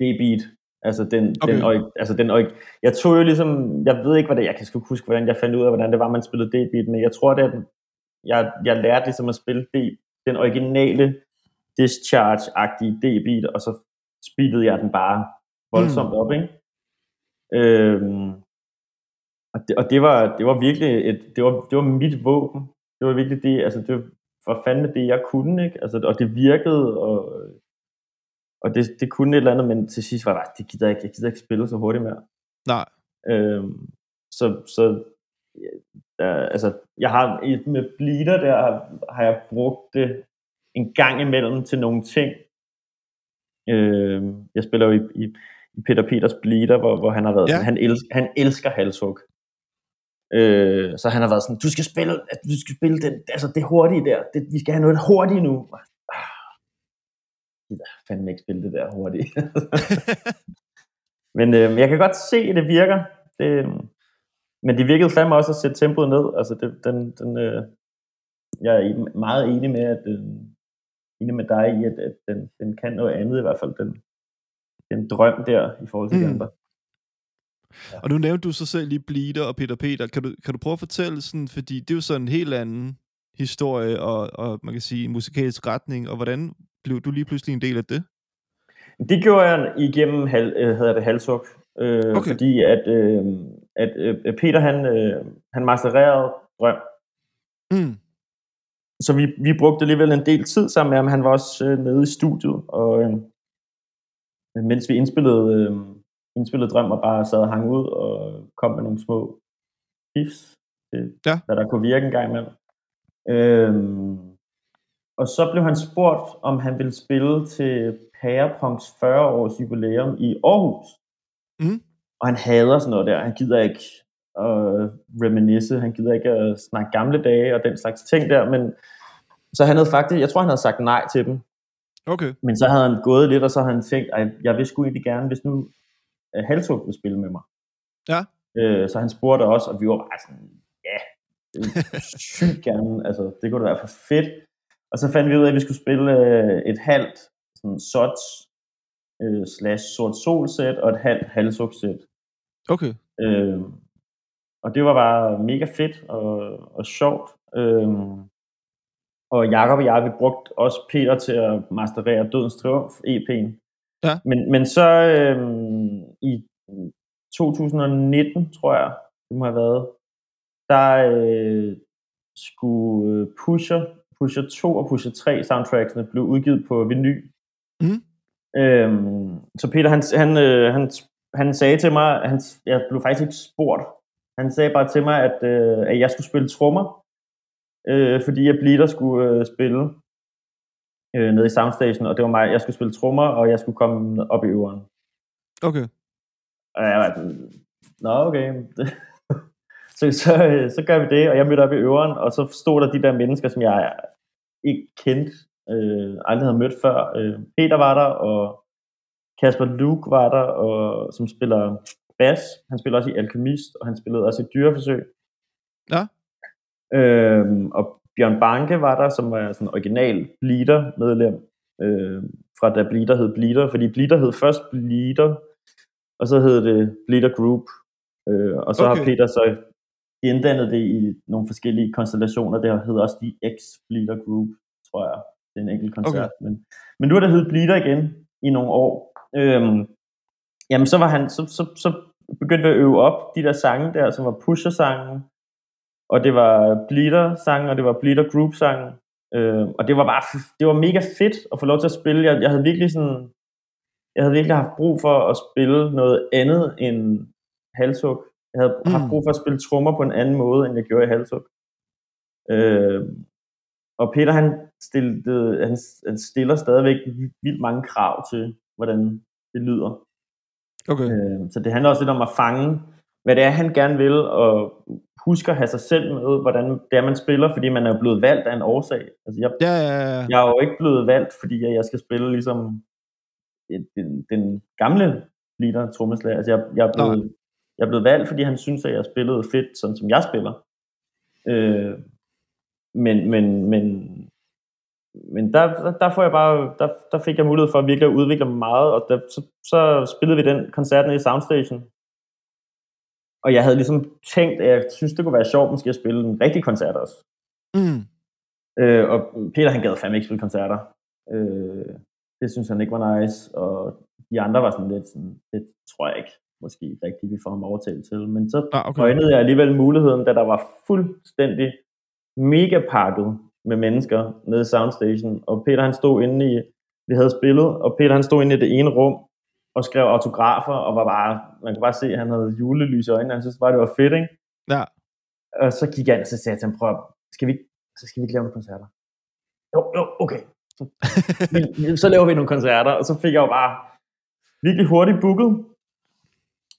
Speaker 3: D-beat. Altså den,
Speaker 4: Okay.
Speaker 3: den, ori- altså den ori- jeg tog jo ligesom, jeg ved ikke, hvad det jeg kan sgu huske, hvordan jeg fandt ud af, hvordan det var, man spillede D-beat, men jeg tror, det er, den- jeg, jeg lærte ligesom at spille D, den originale discharge-agtige D-beat, og så speedede jeg den bare voldsomt
Speaker 4: Mm.
Speaker 3: op, ikke? Øhm, og det, og det var, det var virkelig et, det var, det var mit våben. Det var virkelig det, altså det var fandme det, jeg kunne, ikke? Altså, og det virkede, og, og det, det kunne et eller andet, men til sidst var bare, det gider jeg ikke, jeg gider ikke spille så hurtigt mere.
Speaker 4: Nej.
Speaker 3: Øhm, så, så ja, altså, jeg har med bleeder der, har, jeg brugt det en gang imellem til nogle ting. Øhm, jeg spiller jo i, i, i Peter Peters bleeder, hvor, hvor han har været,
Speaker 4: Ja.
Speaker 3: ja. han, elsker, han elsker halshug. Øh, så han har været sådan, du skal spille, at du skal spille den, altså det hurtige der, det, vi skal have noget hurtigt nu. Ah, Jeg gider fandme ikke spille det der hurtigt. *laughs* men øh, jeg kan godt se, at det virker. Det, men det virkede fandme også at sætte tempoet ned. Altså det, den, den, øh, jeg er meget enig med, at øh, enig med dig i, at, at den, den kan noget andet i hvert fald. Den, den drøm der i forhold til mm. de andre.
Speaker 4: Og nu nævnte du så selv lige Bleeder og Peter Peter. Kan du, kan du prøve at fortælle sådan, fordi det er jo sådan en helt anden historie, og, og man kan sige en musikalsk retning, og hvordan blev du lige pludselig en del af det?
Speaker 3: Det gjorde jeg igennem hal, øh, hedder det halshug, øh,
Speaker 4: okay.
Speaker 3: fordi at, øh, at øh, Peter han, øh, han mastererede drøm,
Speaker 4: Mm.
Speaker 3: så vi, vi brugte alligevel en del tid sammen med ham. Han var også øh, nede i studiet, og øh, mens vi indspillede, øh, indspillede drøm og bare sad og hang ud og kom med nogle små tips til,
Speaker 4: Ja.
Speaker 3: hvad der kunne virke en gang imellem. Øhm, og så blev han spurgt, om han ville spille til Pærepunks 40 års jubilæum i Aarhus.
Speaker 4: Mm.
Speaker 3: Og han hader sådan noget der. Han gider ikke at reminisce. Han gider ikke at snakke gamle dage og den slags ting der. Men så han havde faktisk, jeg tror han havde sagt nej til dem.
Speaker 4: Okay.
Speaker 3: Men så havde han gået lidt, og så havde han tænkt, Ej, jeg vil sgu egentlig gerne, hvis nu uh, Halsuk vil spille med mig.
Speaker 4: Ja.
Speaker 3: Øh, så han spurgte os, og vi var bare sådan, ja, *laughs* sygt gerne, altså det kunne da være for fedt. Og så fandt vi ud af, at vi skulle spille øh, et halvt sådan sots øh, slash sort sol sæt og et halvt halsuk sæt.
Speaker 4: Okay.
Speaker 3: Øh, og det var bare mega fedt og, og sjovt. Øh, og Jakob og jeg, vi brugte også Peter til at masterere Dødens Triumf EP'en.
Speaker 4: Ja.
Speaker 3: Men, men så øh, i 2019, tror jeg, det må have været, der øh, skulle øh, Pusher, Pusher 2 og Pusher 3 soundtracksene blev udgivet på vinyl.
Speaker 4: Mhm.
Speaker 3: Øhm, så Peter, han, han, øh, han, han sagde til mig, han, jeg blev faktisk ikke spurgt, han sagde bare til mig, at, øh, at jeg skulle spille trommer, øh, fordi jeg Bleeder skulle øh, spille øh, nede i Soundstation, og det var mig, jeg skulle spille trommer, og jeg skulle komme op i øveren.
Speaker 4: Okay.
Speaker 3: Og jeg var sådan, nå okay. *laughs* så, så, øh, så gør vi det, og jeg mødte op i øveren, og så stod der de der mennesker, som jeg ikke kendte, øh, aldrig havde mødt før. Øh, Peter var der, og Kasper Luke var der, og, som spiller bass. Han spiller også i Alchemist, og han spillede også i Dyreforsøg.
Speaker 4: Ja.
Speaker 3: Øhm, og Bjørn Banke var der, som var sådan original Bleeder-medlem, øh, fra da Bleeder hed Bleeder, fordi Bleeder hed først Bleeder, og så hed det Bleeder Group. Øh, og så okay.
Speaker 4: Okay.
Speaker 3: har Peter så gendannet det i nogle forskellige konstellationer. Det hedder også de X Bleeder Group, tror jeg. Det er en enkelt koncert. Okay. Men, men nu er det heddet Bleeder igen i nogle år. Øhm, jamen så var han, så, så, så begyndte vi at øve op de der sange der, som var Pusher-sangen, og det var Bleeder-sangen, og det var Bleeder Group-sangen. Øh, og det var bare, det var mega fedt at få lov til at spille. Jeg, jeg havde virkelig sådan, jeg havde virkelig haft brug for at spille noget andet end halshug. Jeg havde mm. haft brug for at spille trommer på en anden måde, end jeg gjorde i halshug. Øh, og Peter, han, stillede, han, han stiller stadigvæk vildt mange krav til, hvordan det lyder.
Speaker 4: Okay.
Speaker 3: Øh, så det handler også lidt om at fange, hvad det er, han gerne vil, og huske at have sig selv med, hvordan det er, man spiller, fordi man er blevet valgt af en årsag. Altså, jeg,
Speaker 4: Ja, ja, ja.
Speaker 3: jeg er jo ikke blevet valgt, fordi jeg skal spille ligesom den, den gamle leader trommeslager. Altså, jeg, jeg, er blevet, jeg er blevet valgt, fordi han synes, at jeg spillede fedt, sådan som jeg spiller. Øh, men, men, men, men der, der, får jeg bare, der, der fik jeg mulighed for at virkelig at udvikle mig meget, og der, så, så spillede vi den koncert nede i Soundstation. Og jeg havde ligesom tænkt, at jeg synes, det kunne være sjovt måske at spille en rigtig koncert også.
Speaker 4: Mm.
Speaker 3: Øh, og Peter han gad fandme ikke spille koncerter. Øh, det synes han ikke var nice, og de andre var sådan lidt sådan, det tror jeg ikke måske rigtigt, vi får ham overtalt til. Men så
Speaker 4: Ah, okay.
Speaker 3: øjnede jeg alligevel muligheden, da der var fuldstændig mega pakket med mennesker nede i Soundstation, og Peter han stod inde i, vi havde spillet, og Peter han stod inde i det ene rum, og skrev autografer, og var bare, man kunne bare se, at han havde julelys i øjnene, han synes bare, det var fedt, ikke?
Speaker 4: Ja.
Speaker 3: Og så gik jeg ind, og så sagde jeg til ham, prøv, skal vi, så skal vi ikke lave nogle koncerter? Jo, jo, okay. Så, *laughs* så laver vi nogle koncerter, og så fik jeg jo bare virkelig hurtigt booket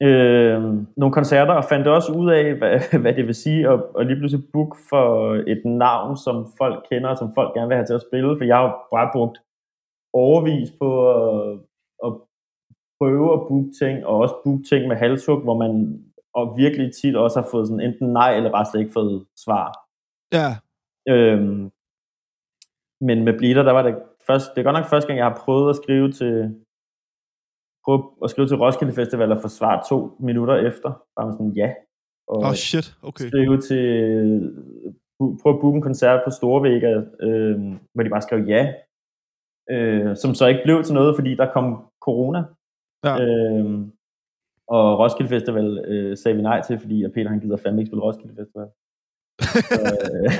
Speaker 3: øh, nogle koncerter, og fandt også ud af, hvad, *laughs* hvad det vil sige at, at lige pludselig book for et navn, som folk kender, og som folk gerne vil have til at spille, for jeg har jo bare brugt overvis på at, at prøve at booke ting, og også booke ting med halshug, hvor man og virkelig tit også har fået sådan enten nej, eller bare slet ikke fået svar.
Speaker 4: Ja.
Speaker 3: Øhm, men med Bleeder, der var det først, det er godt nok første gang, jeg har prøvet at skrive til, prøve at skrive til Roskilde Festival og få svar to minutter efter. Bare sådan ja. Og
Speaker 4: oh, shit. Okay.
Speaker 3: skrive til, bu- prøve at booke en koncert på Storvega, øh, hvor de bare skrev ja. Øh, som så ikke blev til noget, fordi der kom corona.
Speaker 4: Ja.
Speaker 3: Øh, og Roskilde Festival øh, sagde vi nej til, fordi at Peter han gider fandme ikke spille Roskilde Festival. *laughs* så, øh,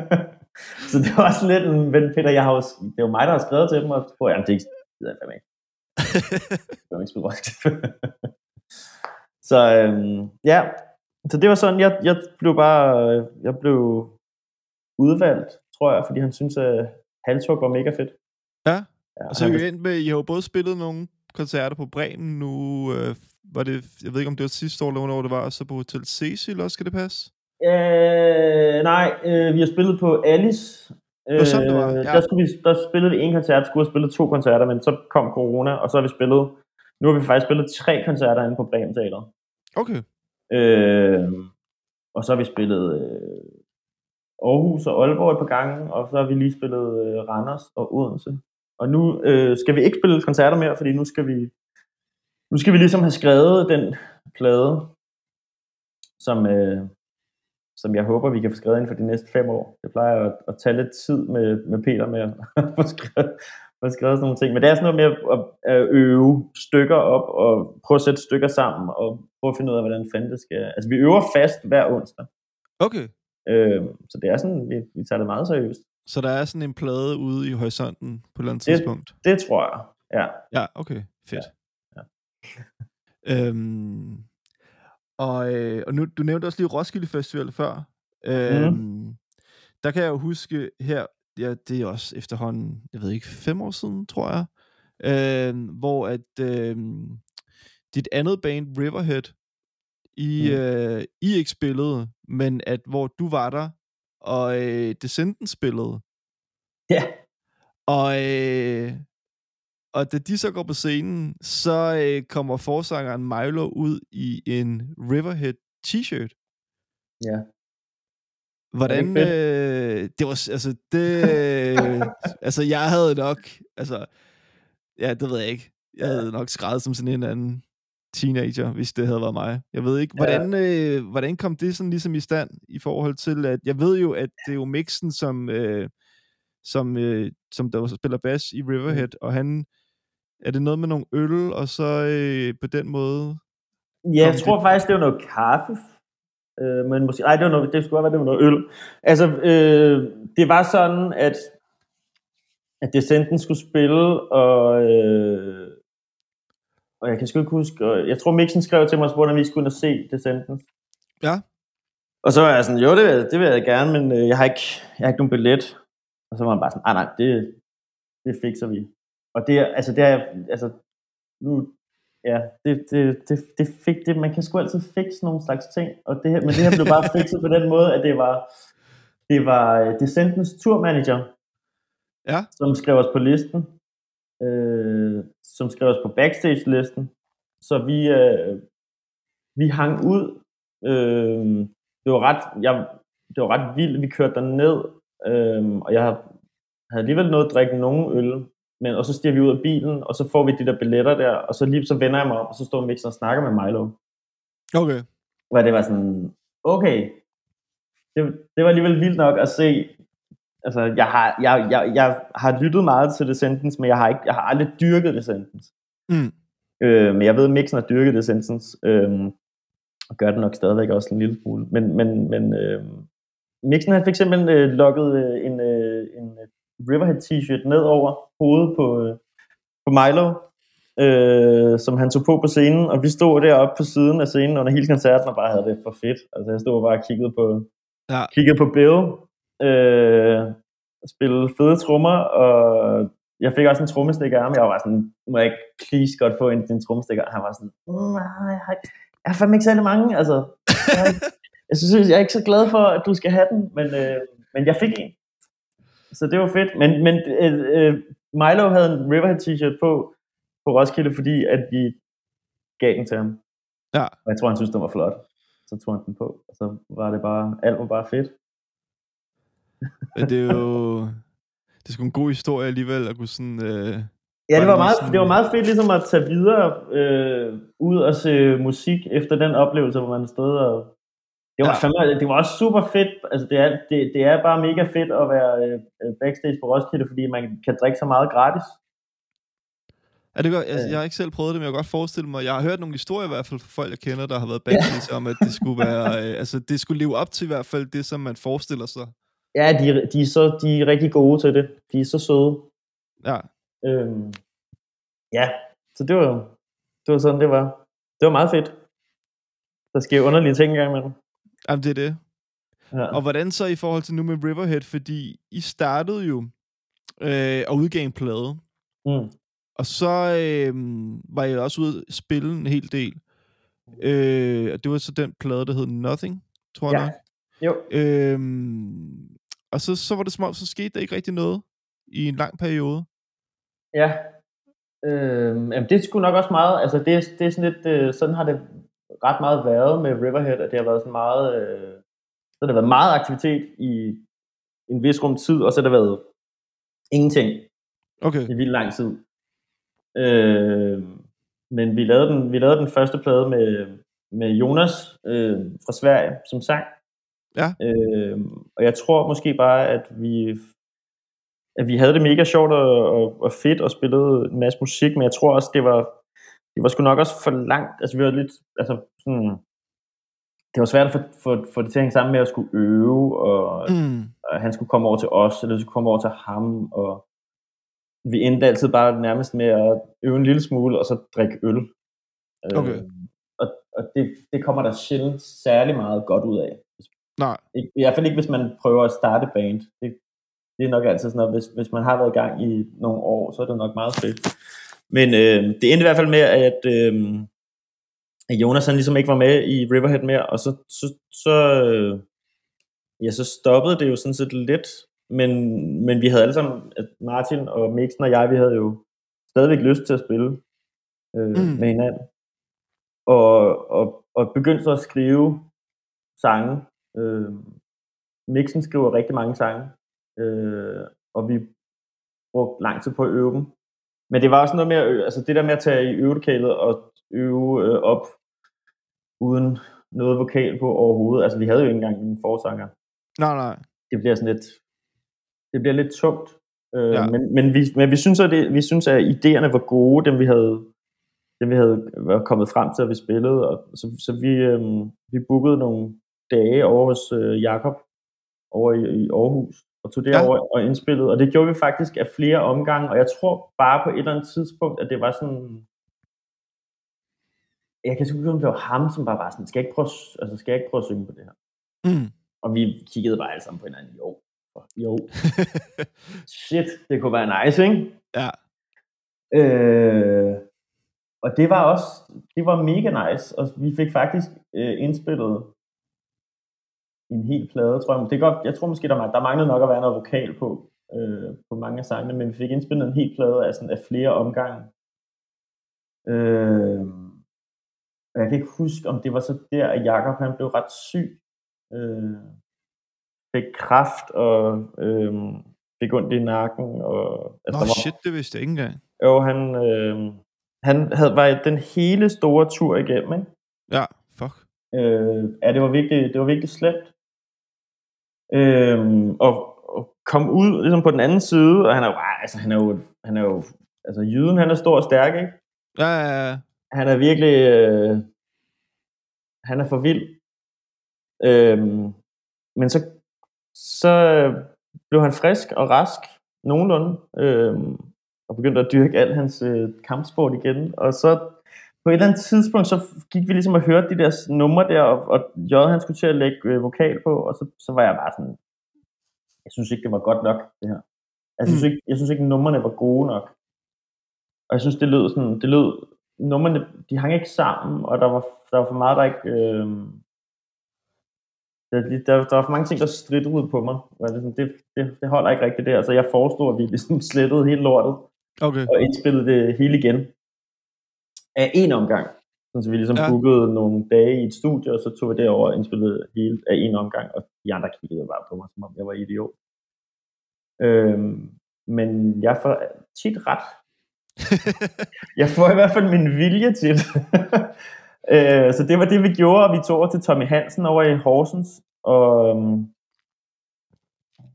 Speaker 3: *laughs* så det var også lidt en, men Peter, jeg har jo, det er jo mig, der har skrevet til dem, og spurgte, jamen det er ikke, det jeg fandme ikke. Jeg vil ikke spille Roskilde. så øhm, ja, så det var sådan, jeg, jeg blev bare, øh, jeg blev udvalgt, tror jeg, fordi han synes, at Halshug var mega fedt.
Speaker 4: Ja,
Speaker 3: Ja,
Speaker 4: og så vi endt med, I har jo både spillet nogle koncerter på Bremen nu, øh, var det, jeg ved ikke om det var sidste år, eller hvornår det var, og så på Hotel Cecil også, skal det passe?
Speaker 3: Øh, nej, øh, vi har spillet på Alice.
Speaker 4: Var sådan, det var, ja.
Speaker 3: der, skulle vi, der spillede vi en koncert, skulle have spillet to koncerter, men så kom corona, og så har vi spillet, nu har vi faktisk spillet tre koncerter inde på Bremen Teater.
Speaker 4: Okay.
Speaker 3: Øh, og så har vi spillet øh, Aarhus og Aalborg et par gange, og så har vi lige spillet øh, Randers og Odense. Og nu øh, skal vi ikke spille koncerter mere, fordi nu skal vi nu skal vi ligesom have skrevet den plade, som, øh, som jeg håber, vi kan få skrevet inden for de næste fem år. Det plejer at, at tage lidt tid med, med Peter med at *laughs* få skrevet, få skrevet sådan nogle ting. Men det er sådan noget med at, at øve stykker op og prøve at sætte stykker sammen og prøve at finde ud af, hvordan fanden det skal... Altså, vi øver fast hver onsdag.
Speaker 4: Okay.
Speaker 3: Øh, så det er sådan, vi, vi tager det meget seriøst.
Speaker 4: Så der er sådan en plade ude i horisonten på et eller andet
Speaker 3: Det-
Speaker 4: tidspunkt?
Speaker 3: Det tror jeg, ja.
Speaker 4: Ja, okay. Fedt.
Speaker 3: Ja,
Speaker 4: øhm, og, øh, og nu, du nævnte også lige Roskilde Festival før. Øhm,
Speaker 3: Mhm.
Speaker 4: Der kan jeg jo huske her, ja, det er også efterhånden, jeg ved ikke, fem år siden, tror jeg, øhm, hvor at øhm, dit andet band, Riverhead, I,
Speaker 3: Mm.
Speaker 4: øh, I ikke spillede, men at hvor du var der, og øh, Descendants spillede.
Speaker 3: Ja.
Speaker 4: Og, øh, og da de så går på scenen, så øh, kommer forsangeren Milo ud i en Riverhead t-shirt.
Speaker 3: Ja.
Speaker 4: Hvordan,
Speaker 3: fedt?
Speaker 4: øh, det var, altså, det, øh, *laughs* altså, jeg havde nok, altså, ja, det ved jeg ikke, jeg havde nok skrevet som sådan en anden teenager, hvis det havde været mig. Jeg ved ikke,
Speaker 3: Ja.
Speaker 4: hvordan, øh, hvordan kom det sådan ligesom i stand i forhold til, at jeg ved jo, at det er jo Mixen, som, øh, som, øh, som der spiller bass i Riverhead, og han, er det noget med nogle øl, og så øh, på den måde,
Speaker 3: Ja, jeg tror faktisk, det var noget kaffe. Øh, men måske, nej, det, var noget, det skulle være, det var noget øl. Altså, øh, det var sådan, at, at Descenten skulle spille, og, øh, og jeg kan sgu ikke huske, og jeg tror Mixen skrev til mig, hvordan vi skulle ind og se Descenten.
Speaker 4: Ja.
Speaker 3: Og så var jeg sådan, jo, det vil, det vil jeg gerne, men øh, jeg, har ikke, jeg har ikke nogen billet. Og så var man bare sådan, nej, nej, det, det fikser vi. Og det, er- altså, det er, altså, nu, ja, det, det, det, det fik, det, man kan sgu altid fikse nogle slags ting, og det her, men det her blev bare fikset på den måde, at det var, det var øh, Descentens turmanager,
Speaker 4: Ja.
Speaker 3: som skrev os på listen, øh, som skrev os på backstage-listen, så vi, øh, vi hang ud, øh, det var ret, jeg, det var ret vildt, vi kørte ned, øh, og jeg havde alligevel nået at drikke nogen øl, men og så stiger vi ud af bilen, og så får vi de der billetter der, og så lige så vender jeg mig om, og så står Mixer og snakker med Milo.
Speaker 4: okay,
Speaker 3: Hvor det var sådan, okay, det, det var alligevel vildt nok at se, altså jeg har, jeg, jeg, jeg har lyttet meget til Descendants, men jeg har, ikke, jeg har aldrig dyrket Descendants.
Speaker 4: Mm.
Speaker 3: Øh, men jeg ved, at Mixen har dyrket Descendants, øh, og gør det nok stadigvæk også en lille smule. Men, men, men øh, Mixen har for eksempel øh, lukket øh, en, øh, en Riverhead t-shirt ned over hovedet på, øh, på Milo, øh, som han tog på på scenen, og vi stod deroppe på siden af scenen under hele koncerten og bare havde det for fedt. Altså jeg stod bare og kiggede på,
Speaker 4: Ja.
Speaker 3: kiggede på Bill, øh, spille fede trommer, og jeg fik også en trommestikker af ham. Jeg var sådan, må jeg ikke please godt få en, en trommestikker? Og han var sådan, nej, jeg har, jeg har fandme ikke særlig mange. Altså, jeg, ikke- jeg synes, jeg er ikke så glad for, at du skal have den, men, øh, men jeg fik en. Så det var fedt. Men, men øh, øh, Milo havde en Riverhead t-shirt på, på Roskilde, fordi at vi gav den til ham.
Speaker 4: Ja.
Speaker 3: Og jeg tror, han synes, den var flot. Så tog han den på, og så var det bare, alt var bare fedt.
Speaker 4: Men det er jo... *laughs* Det er sgu en god historie alligevel, at kunne sådan... Øh,
Speaker 3: Ja, det var, meget,
Speaker 4: sådan-
Speaker 3: det var meget fedt ligesom at tage videre øh, ud og se musik efter den oplevelse, hvor man stod og... Det var,
Speaker 4: Ja.
Speaker 3: ja. fandme, det var også super fedt. Altså, det, er, det, det er bare mega fedt at være øh, backstage på Roskilde, fordi man kan drikke så meget gratis.
Speaker 4: er det godt, altså,
Speaker 3: Øh.
Speaker 4: jeg har ikke selv prøvet det, men jeg kan godt forestille mig... Jeg har hørt nogle historier i hvert fald fra folk, jeg kender, der har været backstage om, at det skulle være... Øh, altså, det skulle leve op til i hvert fald det, som man forestiller sig.
Speaker 3: Ja, de, de, er så, de er rigtig gode til det. De er så søde.
Speaker 4: Ja.
Speaker 3: Øhm, ja, så det var, det var sådan, det var. Det var meget fedt. Der sker underlige ting engang med
Speaker 4: Jamen, det er det.
Speaker 3: Ja.
Speaker 4: Og hvordan så i forhold til nu med Riverhead? Fordi I startede jo øh, og udgav en plade.
Speaker 3: Mm.
Speaker 4: Og så øh, var jeg også ude at spille en hel del. Øh, og det var så den plade, der hed Nothing, tror jeg
Speaker 3: Ja.
Speaker 4: nok.
Speaker 3: Jo,
Speaker 4: Øhm, og så, så var det som om, så skete der ikke rigtig noget i en lang periode.
Speaker 3: Ja. Øhm, jamen det skulle nok også meget, altså det, det er sådan lidt, øh, sådan har det ret meget været med Riverhead, at det har været sådan meget, øh, så har der været meget aktivitet i en vis rum tid, og så har der været ingenting
Speaker 4: Okay.
Speaker 3: i vildt lang tid. Øh, men vi lavede, den, vi lavede den første plade med, med Jonas øh, fra Sverige, som sang.
Speaker 4: Ja.
Speaker 3: Øh, og jeg tror måske bare, at vi, at vi havde det mega sjovt og, og, og fedt og spillede en masse musik, men jeg tror også, det var, det var sgu nok også for langt. Altså vi var lidt, altså sådan, det var svært at få, få, få det til at hænge sammen med at skulle øve, og,
Speaker 4: Mm.
Speaker 3: og han skulle komme over til os, eller vi skulle komme over til ham, og vi endte altid bare nærmest med at øve en lille smule, og så drikke øl.
Speaker 4: Okay.
Speaker 3: Øh, og og det, det kommer der sjældent særlig meget godt ud af.
Speaker 4: Nej.
Speaker 3: Ikke, I hvert fald ikke, hvis man prøver at starte band. Det, det er nok altid sådan noget, hvis, hvis man har været i gang i nogle år, så er det nok meget fedt. Men øh, det endte i hvert fald med, at, øh, at Jonas han ligesom ikke var med i Riverhead mere, og så, så, så, øh, ja, så stoppede det jo sådan set lidt, men, men vi havde alle sammen, at Martin og Mixen og jeg, vi havde jo stadigvæk lyst til at spille øh,
Speaker 4: Mm.
Speaker 3: mm. med hinanden. Og, og, og begyndte så at skrive sange. Øh, Mixen skriver rigtig mange sange, øh, og vi brugte lang tid på at øve dem. Men det var også noget med, at altså det der med at tage i øvelokalet og øve øh, op uden noget vokal på overhovedet. Altså vi havde jo ikke engang en forsanger.
Speaker 4: Nej, nej.
Speaker 3: Det bliver sådan lidt, det bliver lidt tungt. Øh,
Speaker 4: Ja.
Speaker 3: ja. men, men, vi, men vi synes, at det, vi synes, at idéerne var gode, dem vi havde, dem vi havde var kommet frem til, at vi spillede. Og, så, så vi, øh, vi bookede nogle dage over hos øh, Jakob over i, i Aarhus og tog derover ja. og indspillede. Og det gjorde vi faktisk af flere omgange, og jeg tror bare på et eller andet tidspunkt, at det var sådan... Jeg kan ikke om det var ham, som bare var sådan, skal jeg ikke prøve, altså, skal jeg ikke prøve at synge på det her?
Speaker 4: Mm.
Speaker 3: Og vi kiggede bare alle sammen på hinanden, jo, jo, *laughs* shit, det kunne være nice, ikke?
Speaker 4: ja.
Speaker 3: Øh, og det var også, det var mega nice, og vi fik faktisk øh, indspillet en hel plade, tror jeg. Det godt, jeg tror måske, der, der manglede nok at være noget vokal på, øh, på mange af sangene, men vi fik indspillet en hel plade af, sådan, af flere omgange. Øh, og jeg kan ikke huske, om det var så der, at Jacob han blev ret syg. Øh, fik kraft og øh, fik ondt i nakken. Og, altså,
Speaker 4: Nå,
Speaker 3: var-
Speaker 4: shit, det vidste jeg ikke engang.
Speaker 3: jo, han, øh, han havde, var den hele store tur igennem, ikke?
Speaker 4: Ja, fuck.
Speaker 3: Øh, ja, det var virkelig, det var virkelig slemt. Øh, og, og kom ud ligesom på den anden side, og han er jo, altså, han er jo, han er jo, altså jyden, han er stor og stærk, ikke?
Speaker 4: Ja, ja, ja.
Speaker 3: Han er virkelig, øh, han er for vild. Øh, men så, så blev han frisk og rask, nogenlunde, øh, og begyndte at dyrke al hans øh, kampsport igen. Og så på et eller andet tidspunkt, så gik vi ligesom og hørte de der numre der, og, og J, han skulle til at lægge øh, vokal på, og så, så var jeg bare sådan, jeg synes ikke, det var godt nok, det her. Jeg, synes
Speaker 4: Mm.
Speaker 3: ikke, jeg synes ikke, numrene var gode nok. Og jeg synes, det lød sådan, det lød, numrene, de hang ikke sammen, og der var, der var for meget, der ikke, øh, der, der, der var for mange ting, der strittede på mig. Og det, er sådan, det, det, det holder ikke rigtigt der, så jeg foreslog, at vi ligesom *laughs* slettede hele lortet,
Speaker 4: Okay.
Speaker 3: og indspillede det hele igen. Af en omgang. Så vi ligesom
Speaker 4: Ja.
Speaker 3: bookede nogle dage i et studie, og så tog vi derover og indspillede hele af en omgang, og de andre kiggede bare på mig, som om jeg var idiot. Øhm, men jeg får tit ret. *laughs* Jeg får i hvert fald min vilje til *laughs* øh, så det var det, vi gjorde, og vi tog over til Tommy Hansen over i Horsens, og, øhm,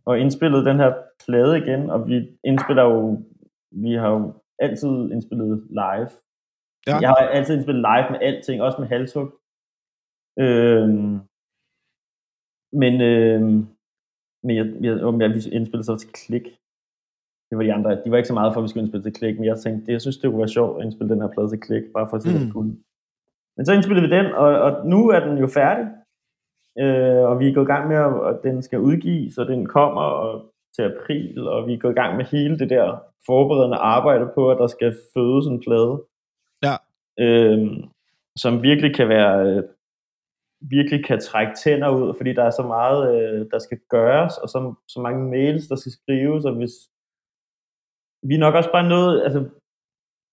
Speaker 3: og indspillede den her plade igen, og vi indspiller jo, vi har jo altid indspillet live.
Speaker 4: Ja.
Speaker 3: Jeg har altid indspillet live med alting, også med halshug. Øhm, men øhm, men jeg, jeg, jeg, jeg, vi indspillede så til klik. Det var de andre. De var ikke så meget for, at vi skulle indspille til klik, men jeg tænkte, det, jeg synes, det kunne være sjovt at indspille den her plade til klik, bare for at se, hvad
Speaker 4: Mm.
Speaker 3: det kunne. Men så indspillede vi den, og, og nu er den jo færdig. Øh, og vi er gået i gang med, at, at den skal udgives, og den kommer og, til april, og vi er gået i gang med hele det der forberedende arbejde på, at der skal fødes en plade øh, som virkelig kan være øh, virkelig kan trække tænder ud, fordi der er så meget, øh, der skal gøres, og så, så mange mails, der skal skrives, og hvis vi er nok også bare nået, altså,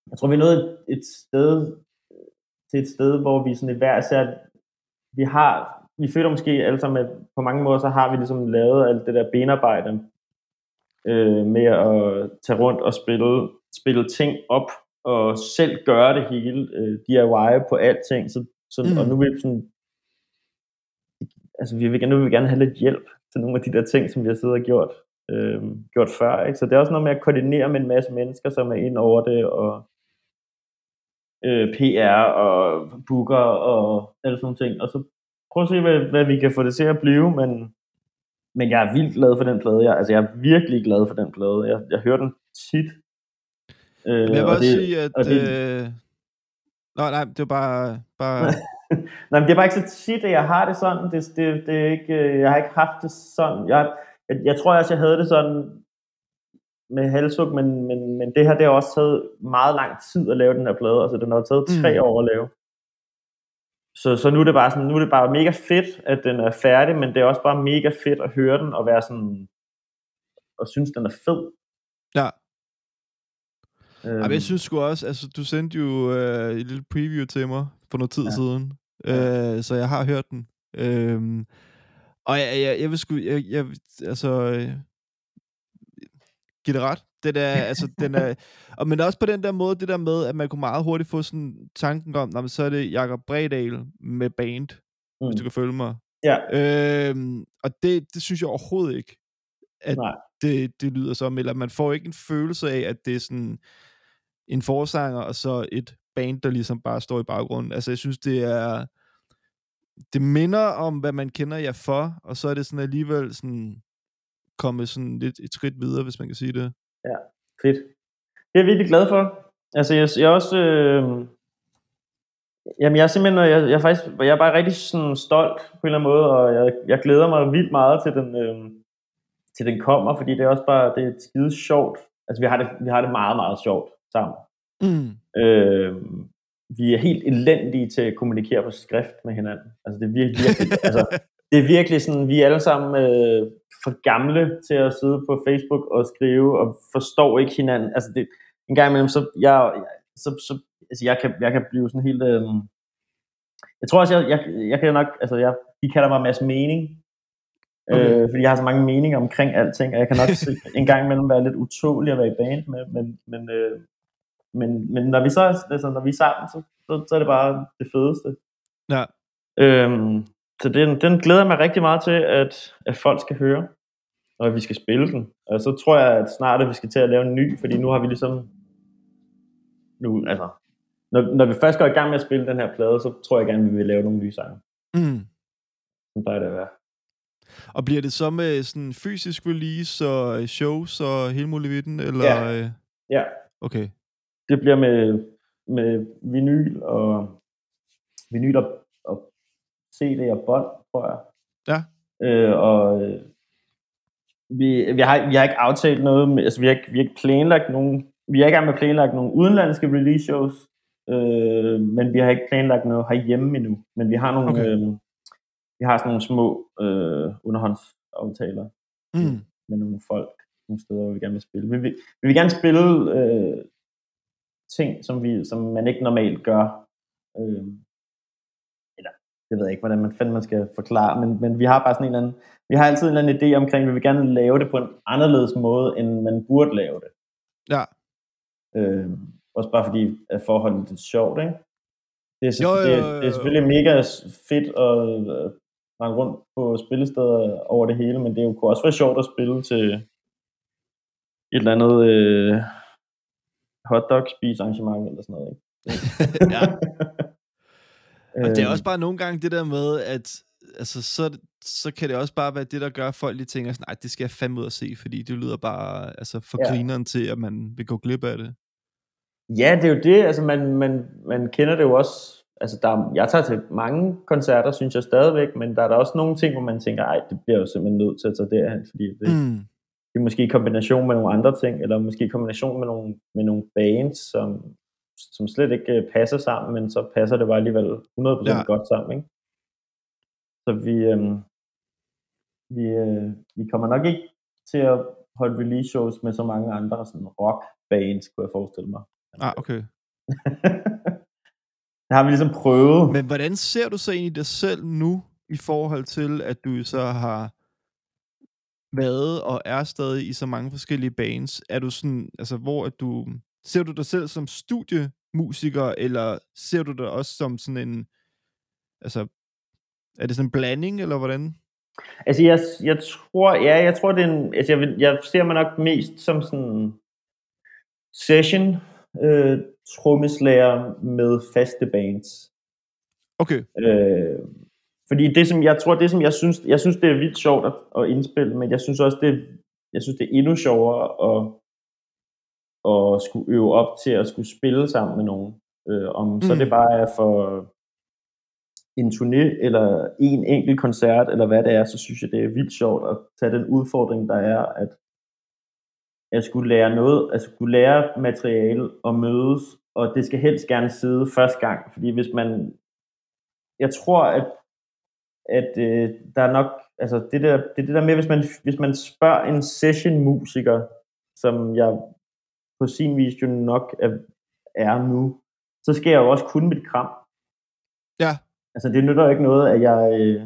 Speaker 3: jeg tror, vi er nået et, et sted, til et sted, hvor vi sådan i hver især, vi har, vi føler måske alle sammen, at på mange måder, så har vi ligesom lavet alt det der benarbejde, øh, med at tage rundt og spille, spille ting op, og selv gøre det hele, øh, DIY på alting, så, så,
Speaker 4: Mm.
Speaker 3: og nu vil vi sådan, altså vi vil, nu vil vi gerne have lidt hjælp til nogle af de der ting, som vi har siddet og gjort, øh, gjort før. Ikke? Så det er også noget med at koordinere med en masse mennesker, som er ind over det, og øh, PR og booker og alle sådan nogle ting. Og så prøv at se, hvad, hvad vi kan få det til at blive, men, men jeg er vildt glad for den plade. Jeg, altså jeg er virkelig glad for den plade. Jeg, jeg hører den tit. Øh,
Speaker 4: jeg vil
Speaker 3: og
Speaker 4: også
Speaker 3: det-
Speaker 4: sige, at...
Speaker 3: og det-
Speaker 4: Øh... Nå, nej, det var bare... bare... *laughs*
Speaker 3: Nej, men det er bare ikke så tit, at jeg har det sådan. Det, det, det er ikke, øh, jeg har ikke haft det sådan. Jeg, jeg, jeg tror også, jeg havde det sådan med halshug, men, men, men det her, det har også taget meget lang tid at lave den her plade. Altså, den har taget tre
Speaker 4: Mm.
Speaker 3: år at lave. Så, så nu er det bare sådan, nu er det bare mega fedt, at den er færdig, men det er også bare mega fedt at høre den og være sådan, og synes, den er fed.
Speaker 4: Ja.
Speaker 3: Øhm,
Speaker 4: Ej, men jeg synes sgu også, altså du sendte jo øh, et lille preview til mig for noget tid
Speaker 3: Ja.
Speaker 4: siden, øh, så jeg har hørt den. Øhm, og jeg, jeg, jeg vil sgu, jeg, jeg, altså, øh, giv det ret. Det der, altså, den er, *laughs* og, men også på den der måde, det der med, at man kunne meget hurtigt få sådan tanken om, "Nå, men så er det Jakob Bredal med band, mm. hvis du kan følge mig.
Speaker 3: Ja.
Speaker 4: Øhm, og det, det synes jeg overhovedet ikke, at
Speaker 3: Nej.
Speaker 4: det, det lyder som, eller man får ikke en følelse af, at det er sådan en forsanger, og så et band, der ligesom bare står i baggrunden. Altså, jeg synes, det er... Det minder om, hvad man kender jer for, og så er det sådan alligevel sådan kommet sådan lidt et skridt videre, hvis man kan sige det.
Speaker 3: Ja, Fedt. Det er jeg virkelig glad for. Altså, jeg, jeg er også... Øh, jamen, jeg er simpelthen... Jeg, jeg, er faktisk, jeg er bare rigtig sådan, stolt på en eller anden måde, og jeg, jeg glæder mig vildt meget til den, øh, til den kommer, fordi det er også bare... Det er skide sjovt. Altså, vi har det, vi har det meget, meget sjovt sammen.
Speaker 4: Mm.
Speaker 3: Øh, vi er helt elendige til at kommunikere på skrift med hinanden. Altså, det er virkelig... virkelig *laughs* altså, det er virkelig sådan, vi er alle sammen øh, for gamle til at sidde på Facebook og skrive, og forstår ikke hinanden. Altså det, en gang imellem, så jeg, så, så altså jeg, kan, jeg kan blive sådan helt... Øh, jeg tror også, jeg, jeg, jeg kan nok... Altså, jeg, de kalder mig masse mening.
Speaker 4: Okay.
Speaker 3: Øh, fordi jeg har så mange meninger omkring alting, og jeg kan nok se, en gang imellem være lidt utålig at være i band med, men, men, øh, men, men når vi så altså, når vi er sammen, så, så, så er det bare det fedeste.
Speaker 4: Ja.
Speaker 3: Øhm, så den, den glæder jeg mig rigtig meget til, at, at folk skal høre, og at vi skal spille den. Og så tror jeg at snart, at vi skal til at lave en ny, fordi nu har vi ligesom... Nu, altså, når, når vi først går i gang med at spille den her plade, så tror jeg gerne, at vi vil lave nogle nye sange.
Speaker 4: Mm.
Speaker 3: Som plejer det at være.
Speaker 4: Og bliver det så med sådan fysisk release og shows og hele muligheden, eller?
Speaker 3: Ja.
Speaker 4: øh,
Speaker 3: Ja,
Speaker 4: Okay.
Speaker 3: Det bliver med, med vinyl og vinyl og, og CD og bånd, tror jeg.
Speaker 4: Ja.
Speaker 3: Øh, og øh, vi, vi, har, vi har ikke aftalt noget, med, altså vi har, ikke, vi har ikke planlagt nogen, vi er ikke i gang med at planlagt nogle udenlandske release shows, øh, men vi har ikke planlagt noget herhjemme endnu. Men vi har nogle,
Speaker 4: okay.
Speaker 3: øh, vi har sådan nogle små øh, underhåndsaftaler
Speaker 4: Mm.
Speaker 3: med nogle folk, nogle steder, hvor vi gerne vil spille. Vi vil, vi vil gerne spille øh, ting, som, vi, som man ikke normalt gør. Øh, eller, det ved jeg ikke, hvordan man, fanden man skal forklare, men, men vi har bare sådan en eller anden, vi har altid en eller anden idé omkring, at vi vil gerne lave det på en anderledes måde, end man burde lave det.
Speaker 4: Ja.
Speaker 3: Øh, også bare fordi, at forholdet er sjovt, ikke? Det er,
Speaker 4: Jo, jo,
Speaker 3: det,
Speaker 4: jo, jo,
Speaker 3: det er
Speaker 4: jo.
Speaker 3: selvfølgelig mega fedt at rende rundt på spillesteder over det hele, men det er jo, kunne også være sjovt at spille til et eller andet øh, hotdog spise arrangement eller sådan noget, ikke? *laughs*
Speaker 4: ja. Og det er
Speaker 3: Øh,
Speaker 4: også bare nogle gange det der med, at altså, så, så kan det også bare være det, der gør, at folk lige tænker sådan, nej, det skal jeg fandme ud at se, fordi det lyder bare altså, for
Speaker 3: Ja.
Speaker 4: grineren til, at man vil gå glip af det.
Speaker 3: Ja, det er jo det. Altså, man, man, man kender det jo også. Altså, der, er- jeg tager til mange koncerter, synes jeg stadigvæk, men der er der også nogle ting, hvor man tænker, ej, det bliver jo simpelthen nødt til at tage derhen, fordi det, mm. Det er måske i kombination med nogle andre ting, eller måske i kombination med nogle, med nogle bands, som, som slet ikke øh, passer sammen, men så passer det bare alligevel 100%
Speaker 4: Ja.
Speaker 3: ja. godt sammen, ikke? Så vi, øhm, vi, øh, vi kommer nok ikke til at holde release shows med så mange andre sådan rock bands, kunne jeg forestille mig.
Speaker 4: Ah, okay. *laughs*
Speaker 3: det har vi ligesom prøvet.
Speaker 4: Men hvordan ser du så egentlig dig selv nu, i forhold til, at du så har været og er stadig i så mange forskellige bands? Er du sådan, altså hvor er du, ser du dig selv som studiemusiker, eller ser du dig også som sådan en, altså, er det sådan en blanding, eller hvordan?
Speaker 3: Altså, jeg, jeg tror, ja, jeg tror, det er en, altså, jeg, jeg ser mig nok mest som sådan session øh, trommeslager med faste bands.
Speaker 4: Okay,
Speaker 3: Øh, fordi det, som jeg tror, det som jeg synes, jeg synes, det er vildt sjovt at, at indspille, men jeg synes også, det, jeg synes, det er endnu sjovere at, at skulle øve op til at skulle spille sammen med nogen. Øh, om mm. så
Speaker 4: Mm.
Speaker 3: det bare er for en turné, eller en enkelt koncert, eller hvad det er, så synes jeg, det er vildt sjovt at tage den udfordring, der er, at jeg skulle lære noget, altså skulle lære materiale og mødes, og det skal helst gerne sidde første gang, fordi hvis man, jeg tror, at, at øh, der er nok, altså det der, det, det der med, hvis man, hvis man spørger en session-musiker, som jeg på sin vis jo nok er, er nu, så skal jeg jo også kunne mit kram.
Speaker 4: ja,
Speaker 3: Altså, det nytter jo ikke noget, at jeg, øh,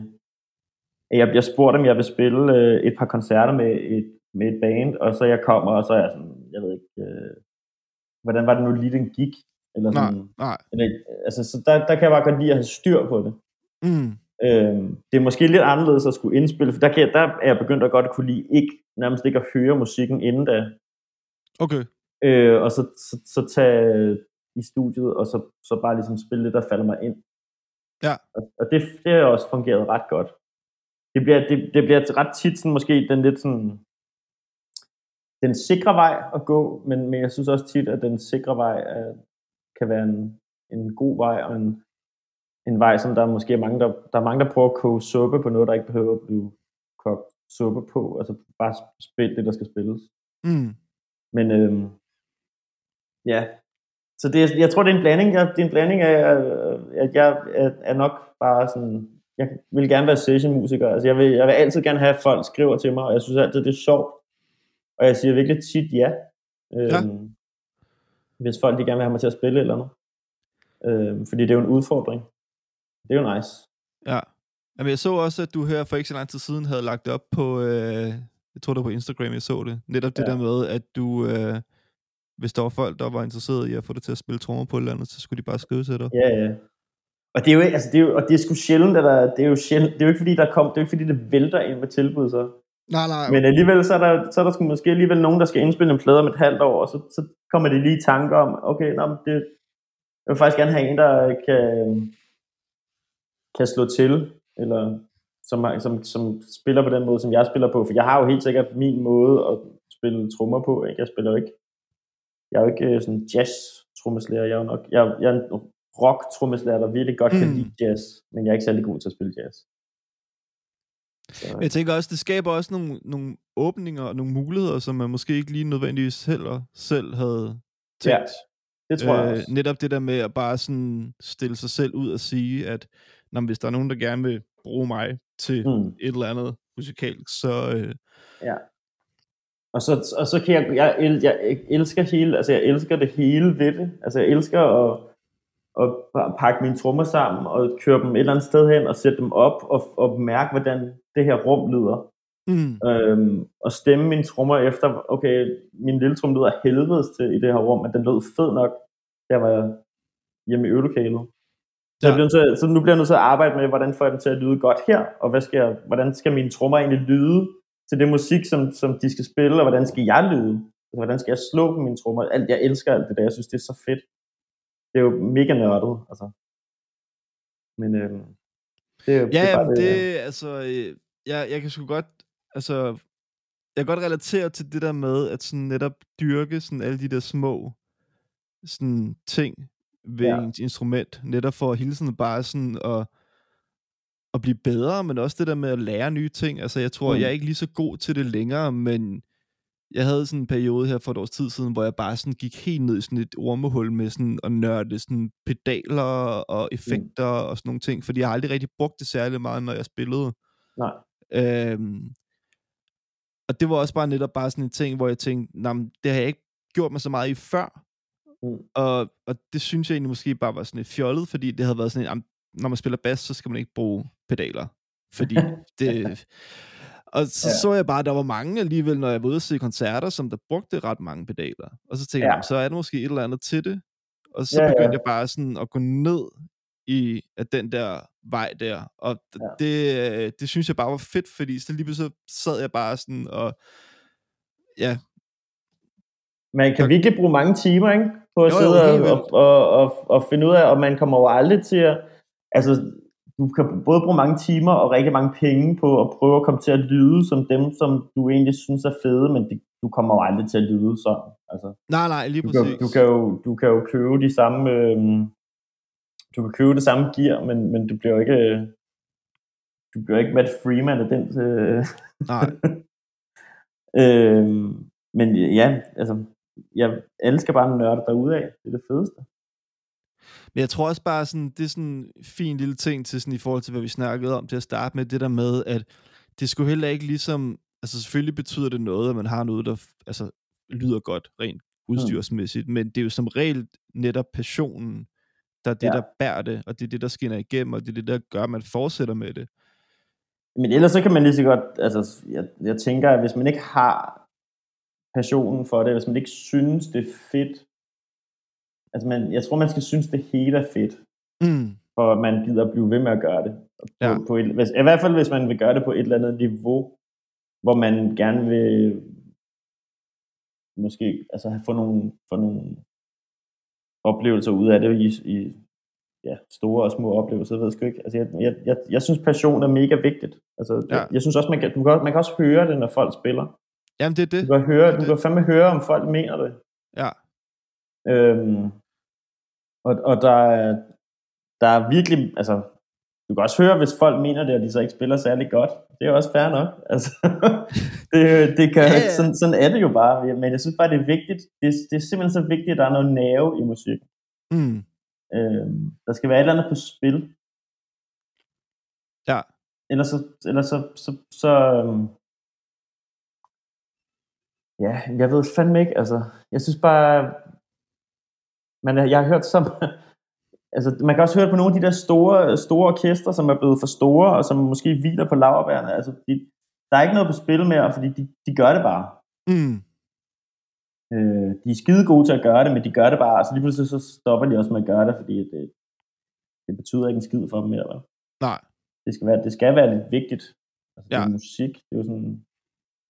Speaker 3: at jeg bliver spurgt, om jeg vil spille øh, et par koncerter med et, med et band, og så jeg kommer, og så er jeg sådan, jeg ved ikke, øh, hvordan var det nu lige, den gik? Eller
Speaker 4: nej,
Speaker 3: sådan,
Speaker 4: nej.
Speaker 3: eller, altså, så der, der kan jeg bare godt lide at have styr på det.
Speaker 4: Mm.
Speaker 3: Øhm, det er måske lidt anderledes at skulle indspille, for der, kan jeg, der er jeg begyndt at godt kunne lide ikke, nærmest ikke at høre musikken inden da,
Speaker 4: Okay,
Speaker 3: øh, og så, så, så tage i studiet, og så, så bare ligesom spille det, der falder mig ind.
Speaker 4: Ja.
Speaker 3: Og, og det, det har også fungeret ret godt. Det bliver, det, det bliver ret tit sådan, måske den lidt sådan, den sikre vej at gå, men, men jeg synes også tit, at den sikre vej er, kan være en, en god vej, og en, en vej, som der er måske er mange, der, der er mange, der prøver at koge suppe på noget, der ikke behøver at blive kogt suppe på. Altså bare spil det, der skal spilles.
Speaker 4: mm.
Speaker 3: Men øhm, ja, så det, jeg tror, det er en blanding. Jeg, det er en blanding af, øh, at jeg er, er nok bare sådan, jeg vil gerne være sessionmusiker. Altså jeg vil, jeg vil altid gerne have, at folk skriver til mig, og jeg synes altid, det er sjovt. Og jeg siger virkelig tit ja. Øhm,
Speaker 4: Ja.
Speaker 3: Hvis folk de gerne vil have mig til at spille eller noget. Øhm, fordi det er jo en udfordring. Det er jo nice.
Speaker 4: Ja. Jamen, jeg så også, at du her for ikke så lang tid siden havde lagt det op på, øh, jeg tror det var på Instagram, jeg så det. Netop det
Speaker 3: Ja.
Speaker 4: der med, at du, øh, hvis der var folk, der var interesseret i at få dig til at spille trommer på et eller andet, så skulle de bare skrive til dig.
Speaker 3: Ja, ja. Og det er jo, ikke- altså det er jo, og det er sgu sjældent, at der, det er jo sjældent, det er jo ikke fordi, der kom, det er jo ikke fordi, det vælter ind med tilbud, så.
Speaker 4: Nej, nej.
Speaker 3: Men alligevel, så er der, så er der sgu måske alligevel nogen, der skal indspille en plade om et halvt år, og så, så kommer de lige i tanker om, okay, nå, men det, jeg vil faktisk gerne have en, der kan, kan slå til, eller som, som, som spiller på den måde, som jeg spiller på, for jeg har jo helt sikkert min måde at spille trommer på, ikke? Jeg spiller jo ikke, jeg er jo ikke øh, sådan jazz trommeslager, jeg er jo nok, jeg, jeg er en rock trommeslager, der virkelig godt kan
Speaker 4: Mm.
Speaker 3: lide jazz, men jeg er ikke særlig god til at spille jazz. Så,
Speaker 4: jeg tænker også, det skaber også nogle, nogle åbninger og nogle muligheder, som man måske ikke lige nødvendigvis heller selv havde tænkt.
Speaker 3: Ja, det tror jeg også.
Speaker 4: Øh, netop det der med at bare sådan stille sig selv ud og sige, at når, hvis der er nogen, der gerne vil bruge mig til
Speaker 3: Mm.
Speaker 4: et eller andet musikalsk, så øh,
Speaker 3: Ja. Og så, og så kan jeg, jeg, el- jeg elsker hele, altså jeg elsker det hele ved det. Altså jeg elsker at, at pa- pakke mine trommer sammen og køre dem et eller andet sted hen og sætte dem op og, og mærke, hvordan det her rum lyder.
Speaker 4: mm,
Speaker 3: Øhm, og stemme mine trommer efter, okay, min lille trum lyder helvedes til i det her rum, men den lød fed nok, der var jeg hjemme i øvelokalet. Så, jeg bliver til, så nu bliver jeg nødt til at arbejde med, hvordan får jeg den til at lyde godt her, og hvad skal jeg, hvordan skal mine trommer egentlig lyde til det musik, som, som de skal spille, og hvordan skal jeg lyde? Altså, hvordan skal jeg slå på mine trommer? Alt, jeg elsker alt det der, jeg synes, det er så fedt. Det er jo mega nørdet, altså. Men øhm, det er jo
Speaker 4: Ja,
Speaker 3: det, er bare
Speaker 4: jamen, det, altså, øh, jeg, jeg kan sgu godt, altså, jeg kan godt relatere til det der med, at sådan netop dyrke sådan alle de der små sådan ting ved
Speaker 3: Ja.
Speaker 4: ens instrument, netop for hele tiden bare sådan at, at blive bedre, men også det der med at lære nye ting. Altså, jeg tror,
Speaker 3: Mm.
Speaker 4: mm. jeg er ikke lige så god til det længere, men jeg havde sådan en periode her for et års tid siden, hvor jeg bare sådan gik helt ned i sådan et ormehul med sådan at nørde sådan pedaler og effekter mm. og sådan nogle ting, fordi jeg har aldrig rigtig brugt det særlig meget, når jeg spillede.
Speaker 3: Nej.
Speaker 4: Øhm, og det var også bare netop bare sådan en ting, hvor jeg tænkte, "Nå, men det har jeg ikke gjort mig så meget i før.
Speaker 3: Mm.
Speaker 4: Og, og det synes jeg egentlig måske bare var sådan et fjollet, fordi det havde været sådan en, "Jamen, når man spiller bas, så skal man ikke bruge pedaler. Fordi *laughs* det... Og så
Speaker 3: Ja.
Speaker 4: så jeg bare, at der var mange alligevel, når jeg var ude og se koncerter, som der brugte ret mange pedaler. Og så tænkte
Speaker 3: Ja.
Speaker 4: jeg, "Jamen, så er der måske et eller andet til det. Og så
Speaker 3: Ja,
Speaker 4: ja,
Speaker 3: ja.
Speaker 4: begyndte jeg bare sådan at gå ned i at den der vej der. Og
Speaker 3: Ja.
Speaker 4: det, det synes jeg bare var fedt, fordi så lige pludselig så sad jeg bare sådan og... Ja,
Speaker 3: Man kan virkelig bruge mange timer ikke? På at
Speaker 4: Jo, jo,
Speaker 3: sidde
Speaker 4: helt
Speaker 3: og, og, og, og, finde ud af, og man kommer jo aldrig til at... Altså, du kan både bruge mange timer og rigtig mange penge på at prøve at komme til at lyde som dem, som du egentlig synes er fede, men det, du kommer jo aldrig til at lyde sådan. Altså,
Speaker 4: nej, nej, lige
Speaker 3: du, kan,
Speaker 4: præcis.
Speaker 3: du, kan jo, du kan jo købe de samme... øhm, du kan købe det samme gear, men, men du bliver jo ikke... Du bliver ikke Matt Freeman af den... Øh,
Speaker 4: Nej. *laughs*
Speaker 3: øhm, men ja, altså, jeg elsker bare at nørde derude af. Det er det fedeste.
Speaker 4: Men jeg tror også bare, sådan, det er sådan en fin lille ting til sådan, i forhold til, hvad vi snakkede om til at starte med, det der med, at det skulle heller ikke ligesom, altså selvfølgelig betyder det noget, at man har noget, der altså, lyder godt rent udstyrsmæssigt, mm. men det er jo som regel netop passionen, der er det,
Speaker 3: ja.
Speaker 4: der bærer det, og det er det, der skinner igennem, og det er det, der gør, at man fortsætter med det.
Speaker 3: Men ellers så kan man lige så godt, altså jeg, jeg tænker, at hvis man ikke har passionen for det, hvis man ikke synes, det er fedt, altså man, jeg tror, man skal synes, det hele er fedt,
Speaker 4: Mm.
Speaker 3: for at man gider at blive ved med at gøre det. På,
Speaker 4: Ja.
Speaker 3: på et, hvis, I hvert fald, hvis man vil gøre det på et eller andet niveau, hvor man gerne vil måske altså få nogle, få nogle oplevelser ud af det i, i ja, store og små oplevelser, jeg ved sgu ikke. Altså, jeg, jeg, jeg, jeg synes, passion er mega vigtigt. Altså, ja.
Speaker 4: Ja.
Speaker 3: jeg, jeg synes også, man kan, du kan, man kan også høre det, når folk spiller.
Speaker 4: Jamen, det er det.
Speaker 3: Du kan, høre, du kan fandme høre, om folk mener det.
Speaker 4: Ja.
Speaker 3: Øhm, og, og der, er, der er virkelig, altså, du kan også høre, hvis folk mener det, og de så ikke spiller særlig godt. Det er også fair nok. *laughs* Altså, det, det kan,
Speaker 4: ja.
Speaker 3: sådan, sådan er det jo bare. Men jeg synes bare, det er vigtigt. Det, det er simpelthen så vigtigt, at der er noget nerve i musik.
Speaker 4: Mm.
Speaker 3: Øhm, der skal være et eller andet på spil.
Speaker 4: Ja.
Speaker 3: Ellers så, ellers så, så, så øhm, ja, jeg ved fandme ikke, altså, jeg synes bare, men jeg har hørt som, altså, man kan også høre på nogle af de der store, store orkester, som er blevet for store, og som måske hviler på laverbærene, altså, de, der er ikke noget på spil mere, fordi de, de gør det bare.
Speaker 4: Mm.
Speaker 3: Øh, de er skide gode til at gøre det, men de gør det bare, altså lige pludselig så stopper de også med at gøre det, fordi det, det betyder ikke en skid for dem mere, vel?
Speaker 4: Nej.
Speaker 3: det skal være, det skal være lidt vigtigt. Altså, det er
Speaker 4: Ja.
Speaker 3: musik, det er jo sådan,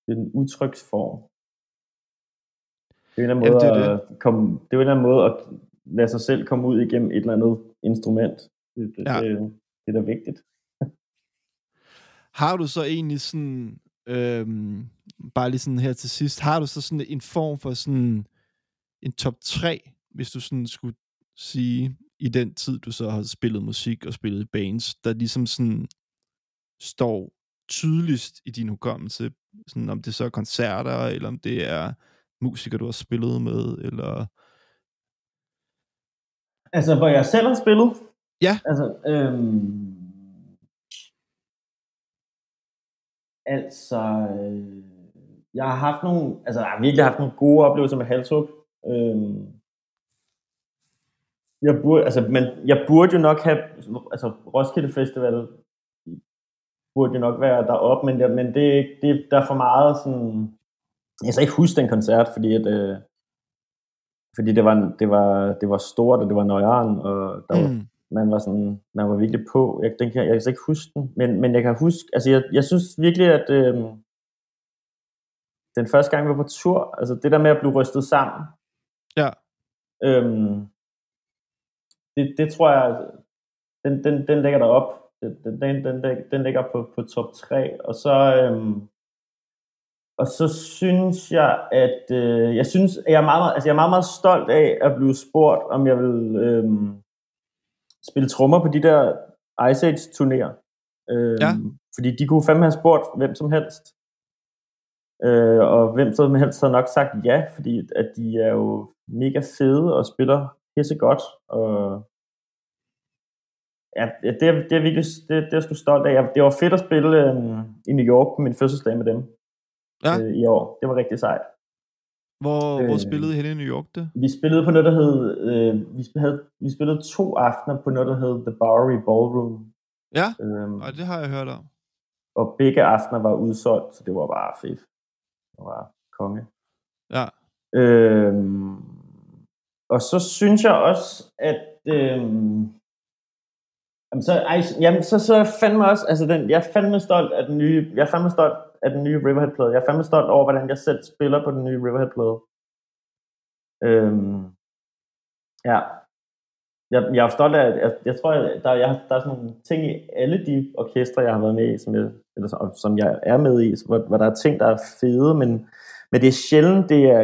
Speaker 3: det er en udtryksform. Det er en eller anden
Speaker 4: Jamen,
Speaker 3: måde,
Speaker 4: det er
Speaker 3: at komme, det er en eller anden måde at lade sig selv komme ud igennem et eller andet instrument. Det, det,
Speaker 4: Ja.
Speaker 3: det, det er da vigtigt. *laughs*
Speaker 4: Har du så egentlig sådan, øhm, bare lige sådan her til sidst, har du så sådan en form for sådan en top 3, hvis du sådan skulle sige, i den tid, du så har spillet musik og spillet i bands, der ligesom sådan står tydeligst i din hukommelse? Sådan, om det så er koncerter, eller om det er musikere, du har spillet med, eller...
Speaker 3: Altså, hvor jeg selv har spillet?
Speaker 4: Ja.
Speaker 3: Altså, øhm, altså, øh, jeg har haft nogle, altså, jeg har virkelig haft nogle gode oplevelser med Halshug. Øhm, jeg burde, altså, men jeg burde jo nok have, altså, Roskilde Festival burde jo nok være deroppe, men, jeg, men det, det, der er for meget sådan, jeg kan ikke huske den koncert, fordi at, øh, fordi det var, det var, det var stort, og det var nøjeren, og der var,
Speaker 4: Mm.
Speaker 3: man var sådan, man var virkelig på. Jeg, den kan, jeg kan altså ikke huske den, men, men jeg kan huske, altså jeg, jeg synes virkelig, at øh, den første gang, vi var på tur, altså det der med at blive rystet sammen,
Speaker 4: Ja.
Speaker 3: øhm, det, det tror jeg, den, den, den ligger derop. Den, den, den, den, den ligger på, på top 3, og så, øhm, og så synes jeg, at øh, jeg synes, at jeg er meget, altså jeg er meget, meget stolt af at blive spurgt, om jeg vil øhm, spille trommer på de der Ice Age turnéer. Øhm,
Speaker 4: Ja.
Speaker 3: Fordi de kunne fandme have spurgt hvem som helst. Øh, og hvem som helst havde nok sagt ja, fordi at de er jo mega fede og spiller pisse godt. Og ja, det, er, det er virkelig det, det er jeg sgu stolt af. Det var fedt at spille øhm, i New York på min fødselsdag med dem
Speaker 4: Ja.
Speaker 3: øh, i år. Det var rigtig sejt.
Speaker 4: Hvor, øh... hvor spillede I henne i New York det?
Speaker 3: Vi spillede på noget, der hed, øh, vi, havde, vi spillede to aftener på noget, der hed The Bowery Ballroom.
Speaker 4: Ja,
Speaker 3: Øhm,
Speaker 4: og det har jeg hørt om.
Speaker 3: og begge aftener var udsolgt, så det var bare fedt. Det var konge.
Speaker 4: Ja.
Speaker 3: Øhm, og så synes jeg også, at øhm, jamen så, ej, jamen, så, så jeg fandme også, altså den, jeg er fandme stolt af den nye, jeg er fandme stolt af den nye Riverhead-plade. Jeg er fandme stolt over, hvordan jeg selv spiller på den nye Riverhead-plade. Øhm, ja. Jeg, jeg er stolt af, jeg, jeg tror, at der, jeg, der er sådan nogle ting i alle de orkestre, jeg har været med i, som jeg, eller som, som jeg er med i, hvor, hvor der er ting, der er fede, men, men det er sjældent, det er,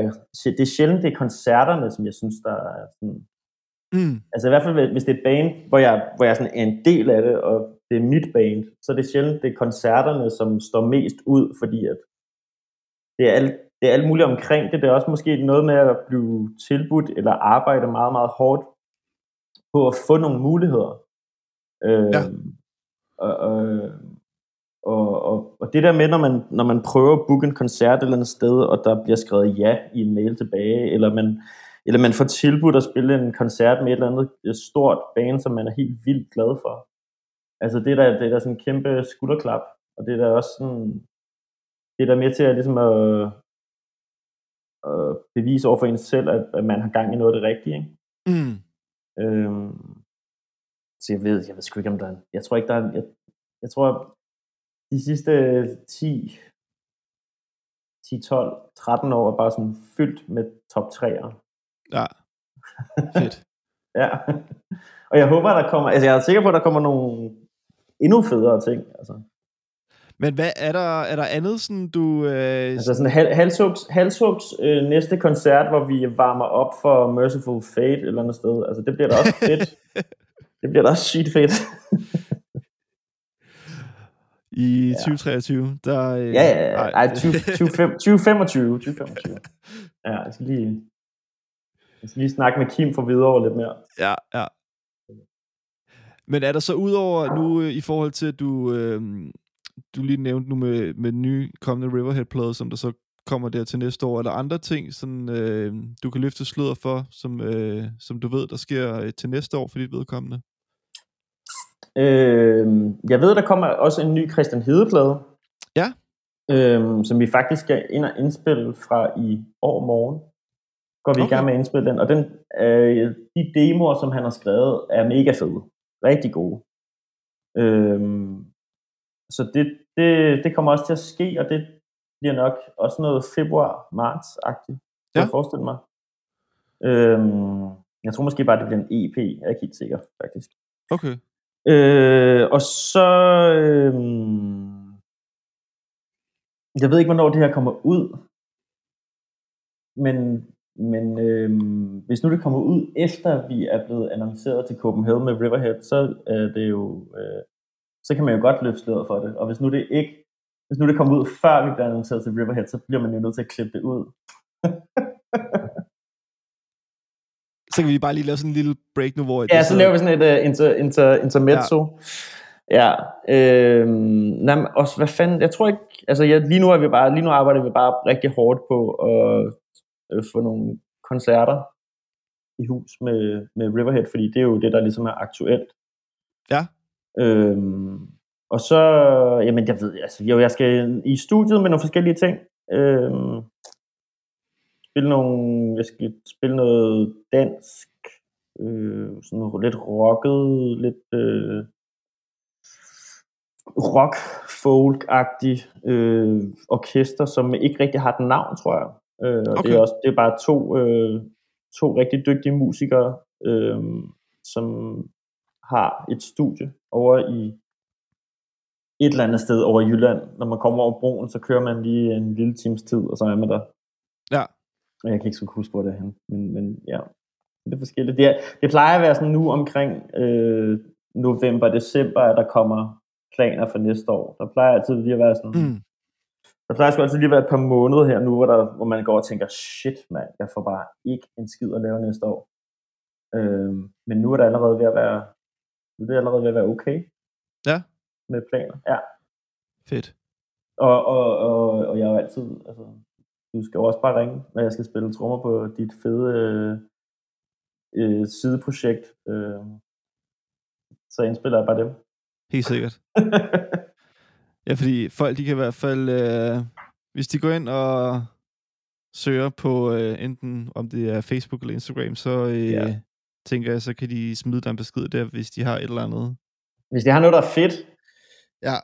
Speaker 3: det er sjældent, det er koncerterne, som jeg synes, der er sådan,
Speaker 4: Mm.
Speaker 3: altså i hvert fald, hvis det er et band, hvor jeg, hvor jeg sådan er en del af det, og det er mit band, så er det sjældent, det er koncerterne, som står mest ud, fordi at det er alt, det er alt muligt omkring det. Det er også måske noget med at blive tilbudt, eller arbejde meget, meget hårdt på at få nogle muligheder. Øh,
Speaker 4: Ja.
Speaker 3: og, og, og, og, og det der med, når man, når man prøver at booke en koncert et eller andet sted, og der bliver skrevet ja i en mail tilbage, eller man, eller man får tilbudt at spille en koncert med et eller andet et stort band, som man er helt vildt glad for. Altså det er der, det er der sådan en kæmpe skulderklap, og det er der også sådan, det er der med til at, ligesom at, at bevise over for en selv, at, at man har gang i noget af det rigtige. Ikke?
Speaker 4: Mm.
Speaker 3: Øhm, så jeg ved, jeg ved sgu ikke, om der er, jeg tror ikke, der er, jeg, jeg tror, de sidste 10, 10, 12, 13 år er bare sådan fyldt med top 3'ere.
Speaker 4: Ja. Fedt. *laughs*
Speaker 3: Ja. Og jeg håber, der kommer, altså jeg er sikker på, at der kommer nogle endnu federe ting. Altså,
Speaker 4: Men hvad er der, er der andet, sådan du... Øh,
Speaker 3: altså sådan Hal- Halshugs, Halshugs øh, næste koncert, hvor vi varmer op for Merciful Fate eller andet sted. Altså det bliver da også fedt. *laughs* det bliver da også sygt fedt.
Speaker 4: I
Speaker 3: Ja.
Speaker 4: 2023, der... Øh,
Speaker 3: Ja, ja, ja.
Speaker 4: ej,
Speaker 3: Ej,
Speaker 4: det-
Speaker 3: 20, 20, 2025. 2025. Ja, jeg skal lige... Jeg skal lige snakke med Kim for videre lidt mere.
Speaker 4: Ja, ja. Men er der så udover nu øh, i forhold til, at du, øh, du lige nævnte nu med, med den nye kommende Riverhead-plade, som der så kommer der til næste år, er der andre ting, sådan, øh, du kan løfte sløret for, som, øh, som du ved, der sker øh, til næste år for dit vedkommende?
Speaker 3: Øh, jeg ved, der kommer også en ny Christian Hedeplade.
Speaker 4: Ja.
Speaker 3: Øh, som vi faktisk skal ind og indspille fra i år morgen. Går vi okay. i gang med at indspille den. Og den, øh, de demoer, som han har skrevet, er mega fede. Rigtig gode. Øh, så det, det, det kommer også til at ske, og det bliver nok også noget februar-marts-agtigt, kan
Speaker 4: Ja.
Speaker 3: jeg forestille mig. Øhm, jeg tror måske bare, det bliver en EP. Jeg er ikke helt sikker, faktisk.
Speaker 4: Okay.
Speaker 3: Øh, og så... Øh, jeg ved ikke, hvornår det her kommer ud. Men, men øh, hvis nu det kommer ud, efter vi er blevet annonceret til Copenhagen med Riverhead, så er det jo... Øh, så kan man jo godt løfte sløret for det. Og hvis nu det ikke hvis nu det kommer ud, før vi bliver annonceret til Riverhead, så bliver man jo nødt til at klippe det ud. *laughs*
Speaker 4: Så kan vi bare lige lave sådan en lille break nu, hvor...
Speaker 3: Ja, så laver vi sådan et uh, inter, inter, intermezzo. Ja. ja øh, nej, også, hvad fanden, jeg tror ikke, altså ja, lige nu er vi bare, lige nu arbejder vi bare rigtig hårdt på at øh, få nogle koncerter i hus med, med Riverhead, fordi det er jo det, der ligesom er aktuelt.
Speaker 4: Ja.
Speaker 3: Øhm, og så, jamen jeg ved, altså jo, jeg skal i studiet med nogle forskellige ting. Øhm, spille nogle, jeg skal spille noget dansk, øh, sådan noget lidt rocket, lidt øh, rock folk-agtig øh, orkester, som ikke rigtig har et navn, tror jeg. Øh, og okay. det er også det er bare to øh, to rigtig dygtige musikere, øh, som har et studie over i et eller andet sted over Jylland. Når man kommer over broen, så kører man lige en lille times tid, og så er man der.
Speaker 4: Ja.
Speaker 3: Og jeg kan ikke så huske, hvor det er hen. Men, men ja, det er forskelligt. Det, er, det plejer at være sådan nu omkring øh, november, december, at der kommer planer for næste år. Der plejer altid lige at være sådan, mm. Der plejer sgu altid lige at være et par måneder her nu, hvor, der, hvor man går og tænker, shit mand, jeg får bare ikke en skid at lave næste år. Øh, men nu er det allerede ved at være, nu er det allerede ved at være okay
Speaker 4: Ja,
Speaker 3: med planer. Ja.
Speaker 4: fedt.
Speaker 3: Og, og, og, og jeg er jo altid, altså, du skal jo også bare ringe, når jeg skal spille trommer på dit fede øh, øh, sideprojekt. Øh, så indspiller jeg bare dem.
Speaker 4: Helt sikkert. *laughs* Ja, fordi folk, de kan i hvert fald, øh, hvis de går ind og søger på øh, enten, om det er Facebook eller Instagram, så øh,
Speaker 3: Ja.
Speaker 4: tænker jeg, så kan de smide dig en besked der, hvis de har et eller andet.
Speaker 3: Hvis de har noget, der er fedt,
Speaker 4: Ja.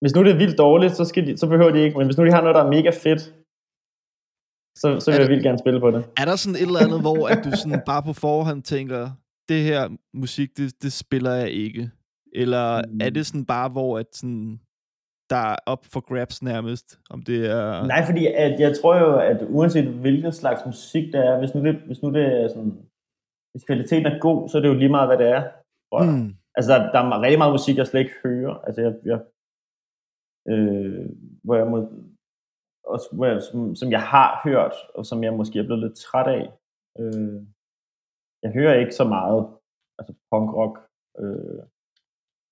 Speaker 3: hvis nu det er vildt dårligt, så, skal de, så behøver de ikke, men hvis nu de har noget, der er mega fedt, så, så vil
Speaker 4: Er
Speaker 3: jeg vildt gerne spille på det.
Speaker 4: Er der sådan et eller andet, hvor at du sådan *laughs* bare på forhånd tænker, det her musik, det, det spiller jeg ikke? Eller
Speaker 3: Mm.
Speaker 4: er det sådan bare, hvor at sådan, der er op for grabs nærmest, om det er...
Speaker 3: Nej, fordi at jeg tror jo, at uanset hvilken slags musik det er, hvis nu det, hvis nu det er sådan, hvis kvaliteten er god, så er det jo lige meget, hvad det er.
Speaker 4: Mm.
Speaker 3: Altså, der, der er rigtig meget musik, jeg slet ikke hører. Altså, jeg, jeg øh, hvor jeg må, også, hvor jeg, som, som jeg har hørt, og som jeg måske er blevet lidt træt af. Øh, jeg hører ikke så meget altså punkrock, øh,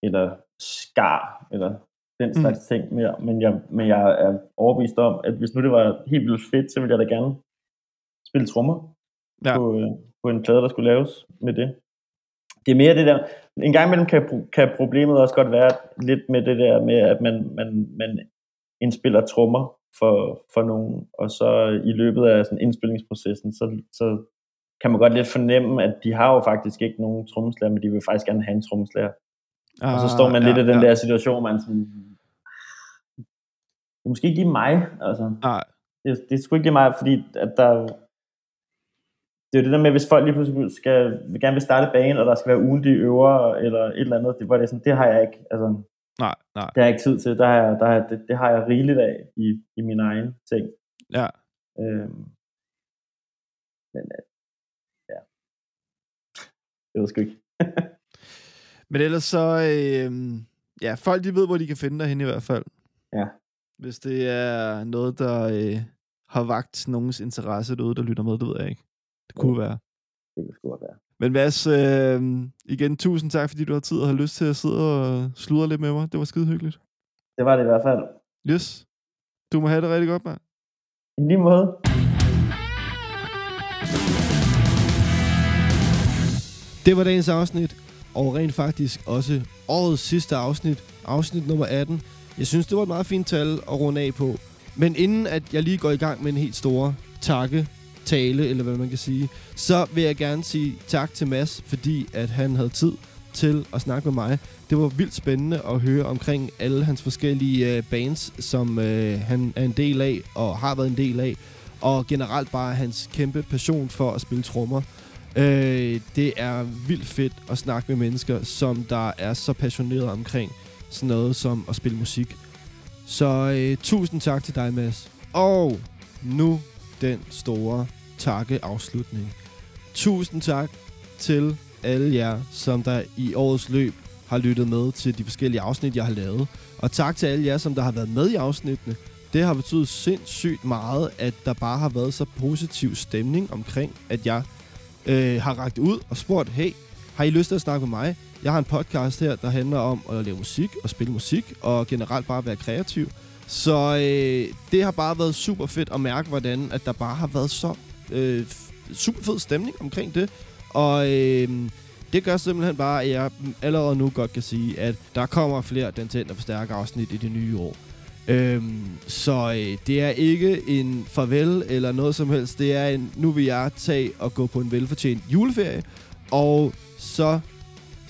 Speaker 3: eller skar, eller den slags mm. ting mere. Men jeg, men jeg er overbevist om, at hvis nu det var helt vildt fedt, så ville jeg da gerne spille trommer
Speaker 4: Ja.
Speaker 3: på, øh, på en plade, der skulle laves med det. Det er mere det der, en gang imellem kan, kan problemet også godt være lidt med det der med, at man, man, man indspiller trommer for, for nogen, og så i løbet af sådan indspillingsprocessen, så, så kan man godt lidt fornemme, at de har jo faktisk ikke nogen trommeslager, men de vil faktisk gerne have en trommeslager.
Speaker 4: Ah,
Speaker 3: Og så står man lidt
Speaker 4: ja,
Speaker 3: i den
Speaker 4: ja.
Speaker 3: der situation, man sådan, det er måske ikke lige mig, altså.
Speaker 4: Nej,
Speaker 3: Det, det er sgu ikke lige mig, fordi at der, det er jo det der med, hvis folk lige pludselig skal, vil gerne vil starte banen, og der skal være ugentlige øver, eller et eller andet, det, hvor det sådan, det har jeg ikke, altså,
Speaker 4: nej, nej.
Speaker 3: det har jeg ikke tid til, der har jeg, der har, det, det har jeg rigeligt af i, i min egen ting.
Speaker 4: Ja.
Speaker 3: Øhm, men øh, ja, det ved jeg sgu ikke. *laughs*
Speaker 4: Men ellers så, øh, ja, folk de ved, hvor de kan finde dig hen i hvert fald.
Speaker 3: Ja.
Speaker 4: Hvis det er noget, der øh, har vagt nogens interesse derude, der lytter med, det ved jeg ikke. Det kunne være.
Speaker 3: Det sgu godt være.
Speaker 4: Men Mads, øh, igen, tusind tak, fordi du har tid og har lyst til at sidde og sludre lidt med mig. Det var skide hyggeligt.
Speaker 3: Det var det i hvert fald.
Speaker 4: Yes. Du må have det rigtig godt, mand.
Speaker 3: I lige måde.
Speaker 4: Det var dagens afsnit, og rent faktisk også årets sidste afsnit, afsnit nummer 18. Jeg synes, det var et meget fint tal at runde af på. Men inden at jeg lige går i gang med en helt store takke, tale, eller hvad man kan sige, så vil jeg gerne sige tak til Mads, fordi at han havde tid til at snakke med mig. Det var vildt spændende at høre omkring alle hans forskellige øh, bands, som øh, han er en del af, og har været en del af. Og generelt bare hans kæmpe passion for at spille trommer. Øh, det er vildt fedt at snakke med mennesker, som der er så passionerede omkring sådan noget som at spille musik. Så øh, tusind tak til dig, Mads. Og nu den store takkeafslutning. Tusind tak til alle jer, som der i årets løb
Speaker 2: har lyttet med til de forskellige afsnit, jeg har lavet. Og tak til alle jer, som der har været med i afsnittene. Det har betydet sindssygt meget, at der bare har været så positiv stemning omkring, at jeg øh, har ragt ud og spurgt, hey, har I lyst til at snakke med mig? Jeg har en podcast her, der handler om at lave musik og spille musik, og generelt bare være kreativ. Så øh, det har bare været super fedt at mærke, hvordan at der bare har været så øh, super fed stemning omkring det. Og øh, det gør simpelthen bare, at jeg allerede nu godt kan sige, at der kommer flere Den Tændte Forstærker afsnit i det nye år. Øhm, så øh, det er ikke en farvel eller noget som helst. Det er en, nu vil jeg tage og gå på en velfortjent juleferie. Og så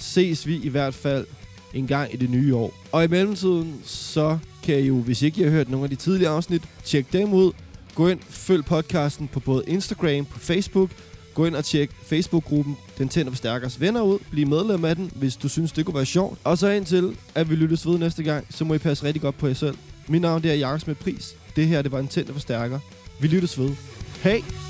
Speaker 2: ses vi i hvert fald en gang i det nye år. Og i mellemtiden, så kan I jo, hvis ikke I har hørt nogle af de tidligere afsnit, tjek dem ud. Gå ind, følg podcasten på både Instagram, på Facebook. Gå ind og tjek Facebook-gruppen Den Tænder Forstærkers venner ud. Bliv medlem af den, hvis du synes, det kunne være sjovt. Og så indtil, at vi lyttes ved næste gang, så må I passe rigtig godt på jer selv. Mit navn det er Jakob med Pris. Det her, det var en Tænder Forstærker. Vi lyttes ved. Hej!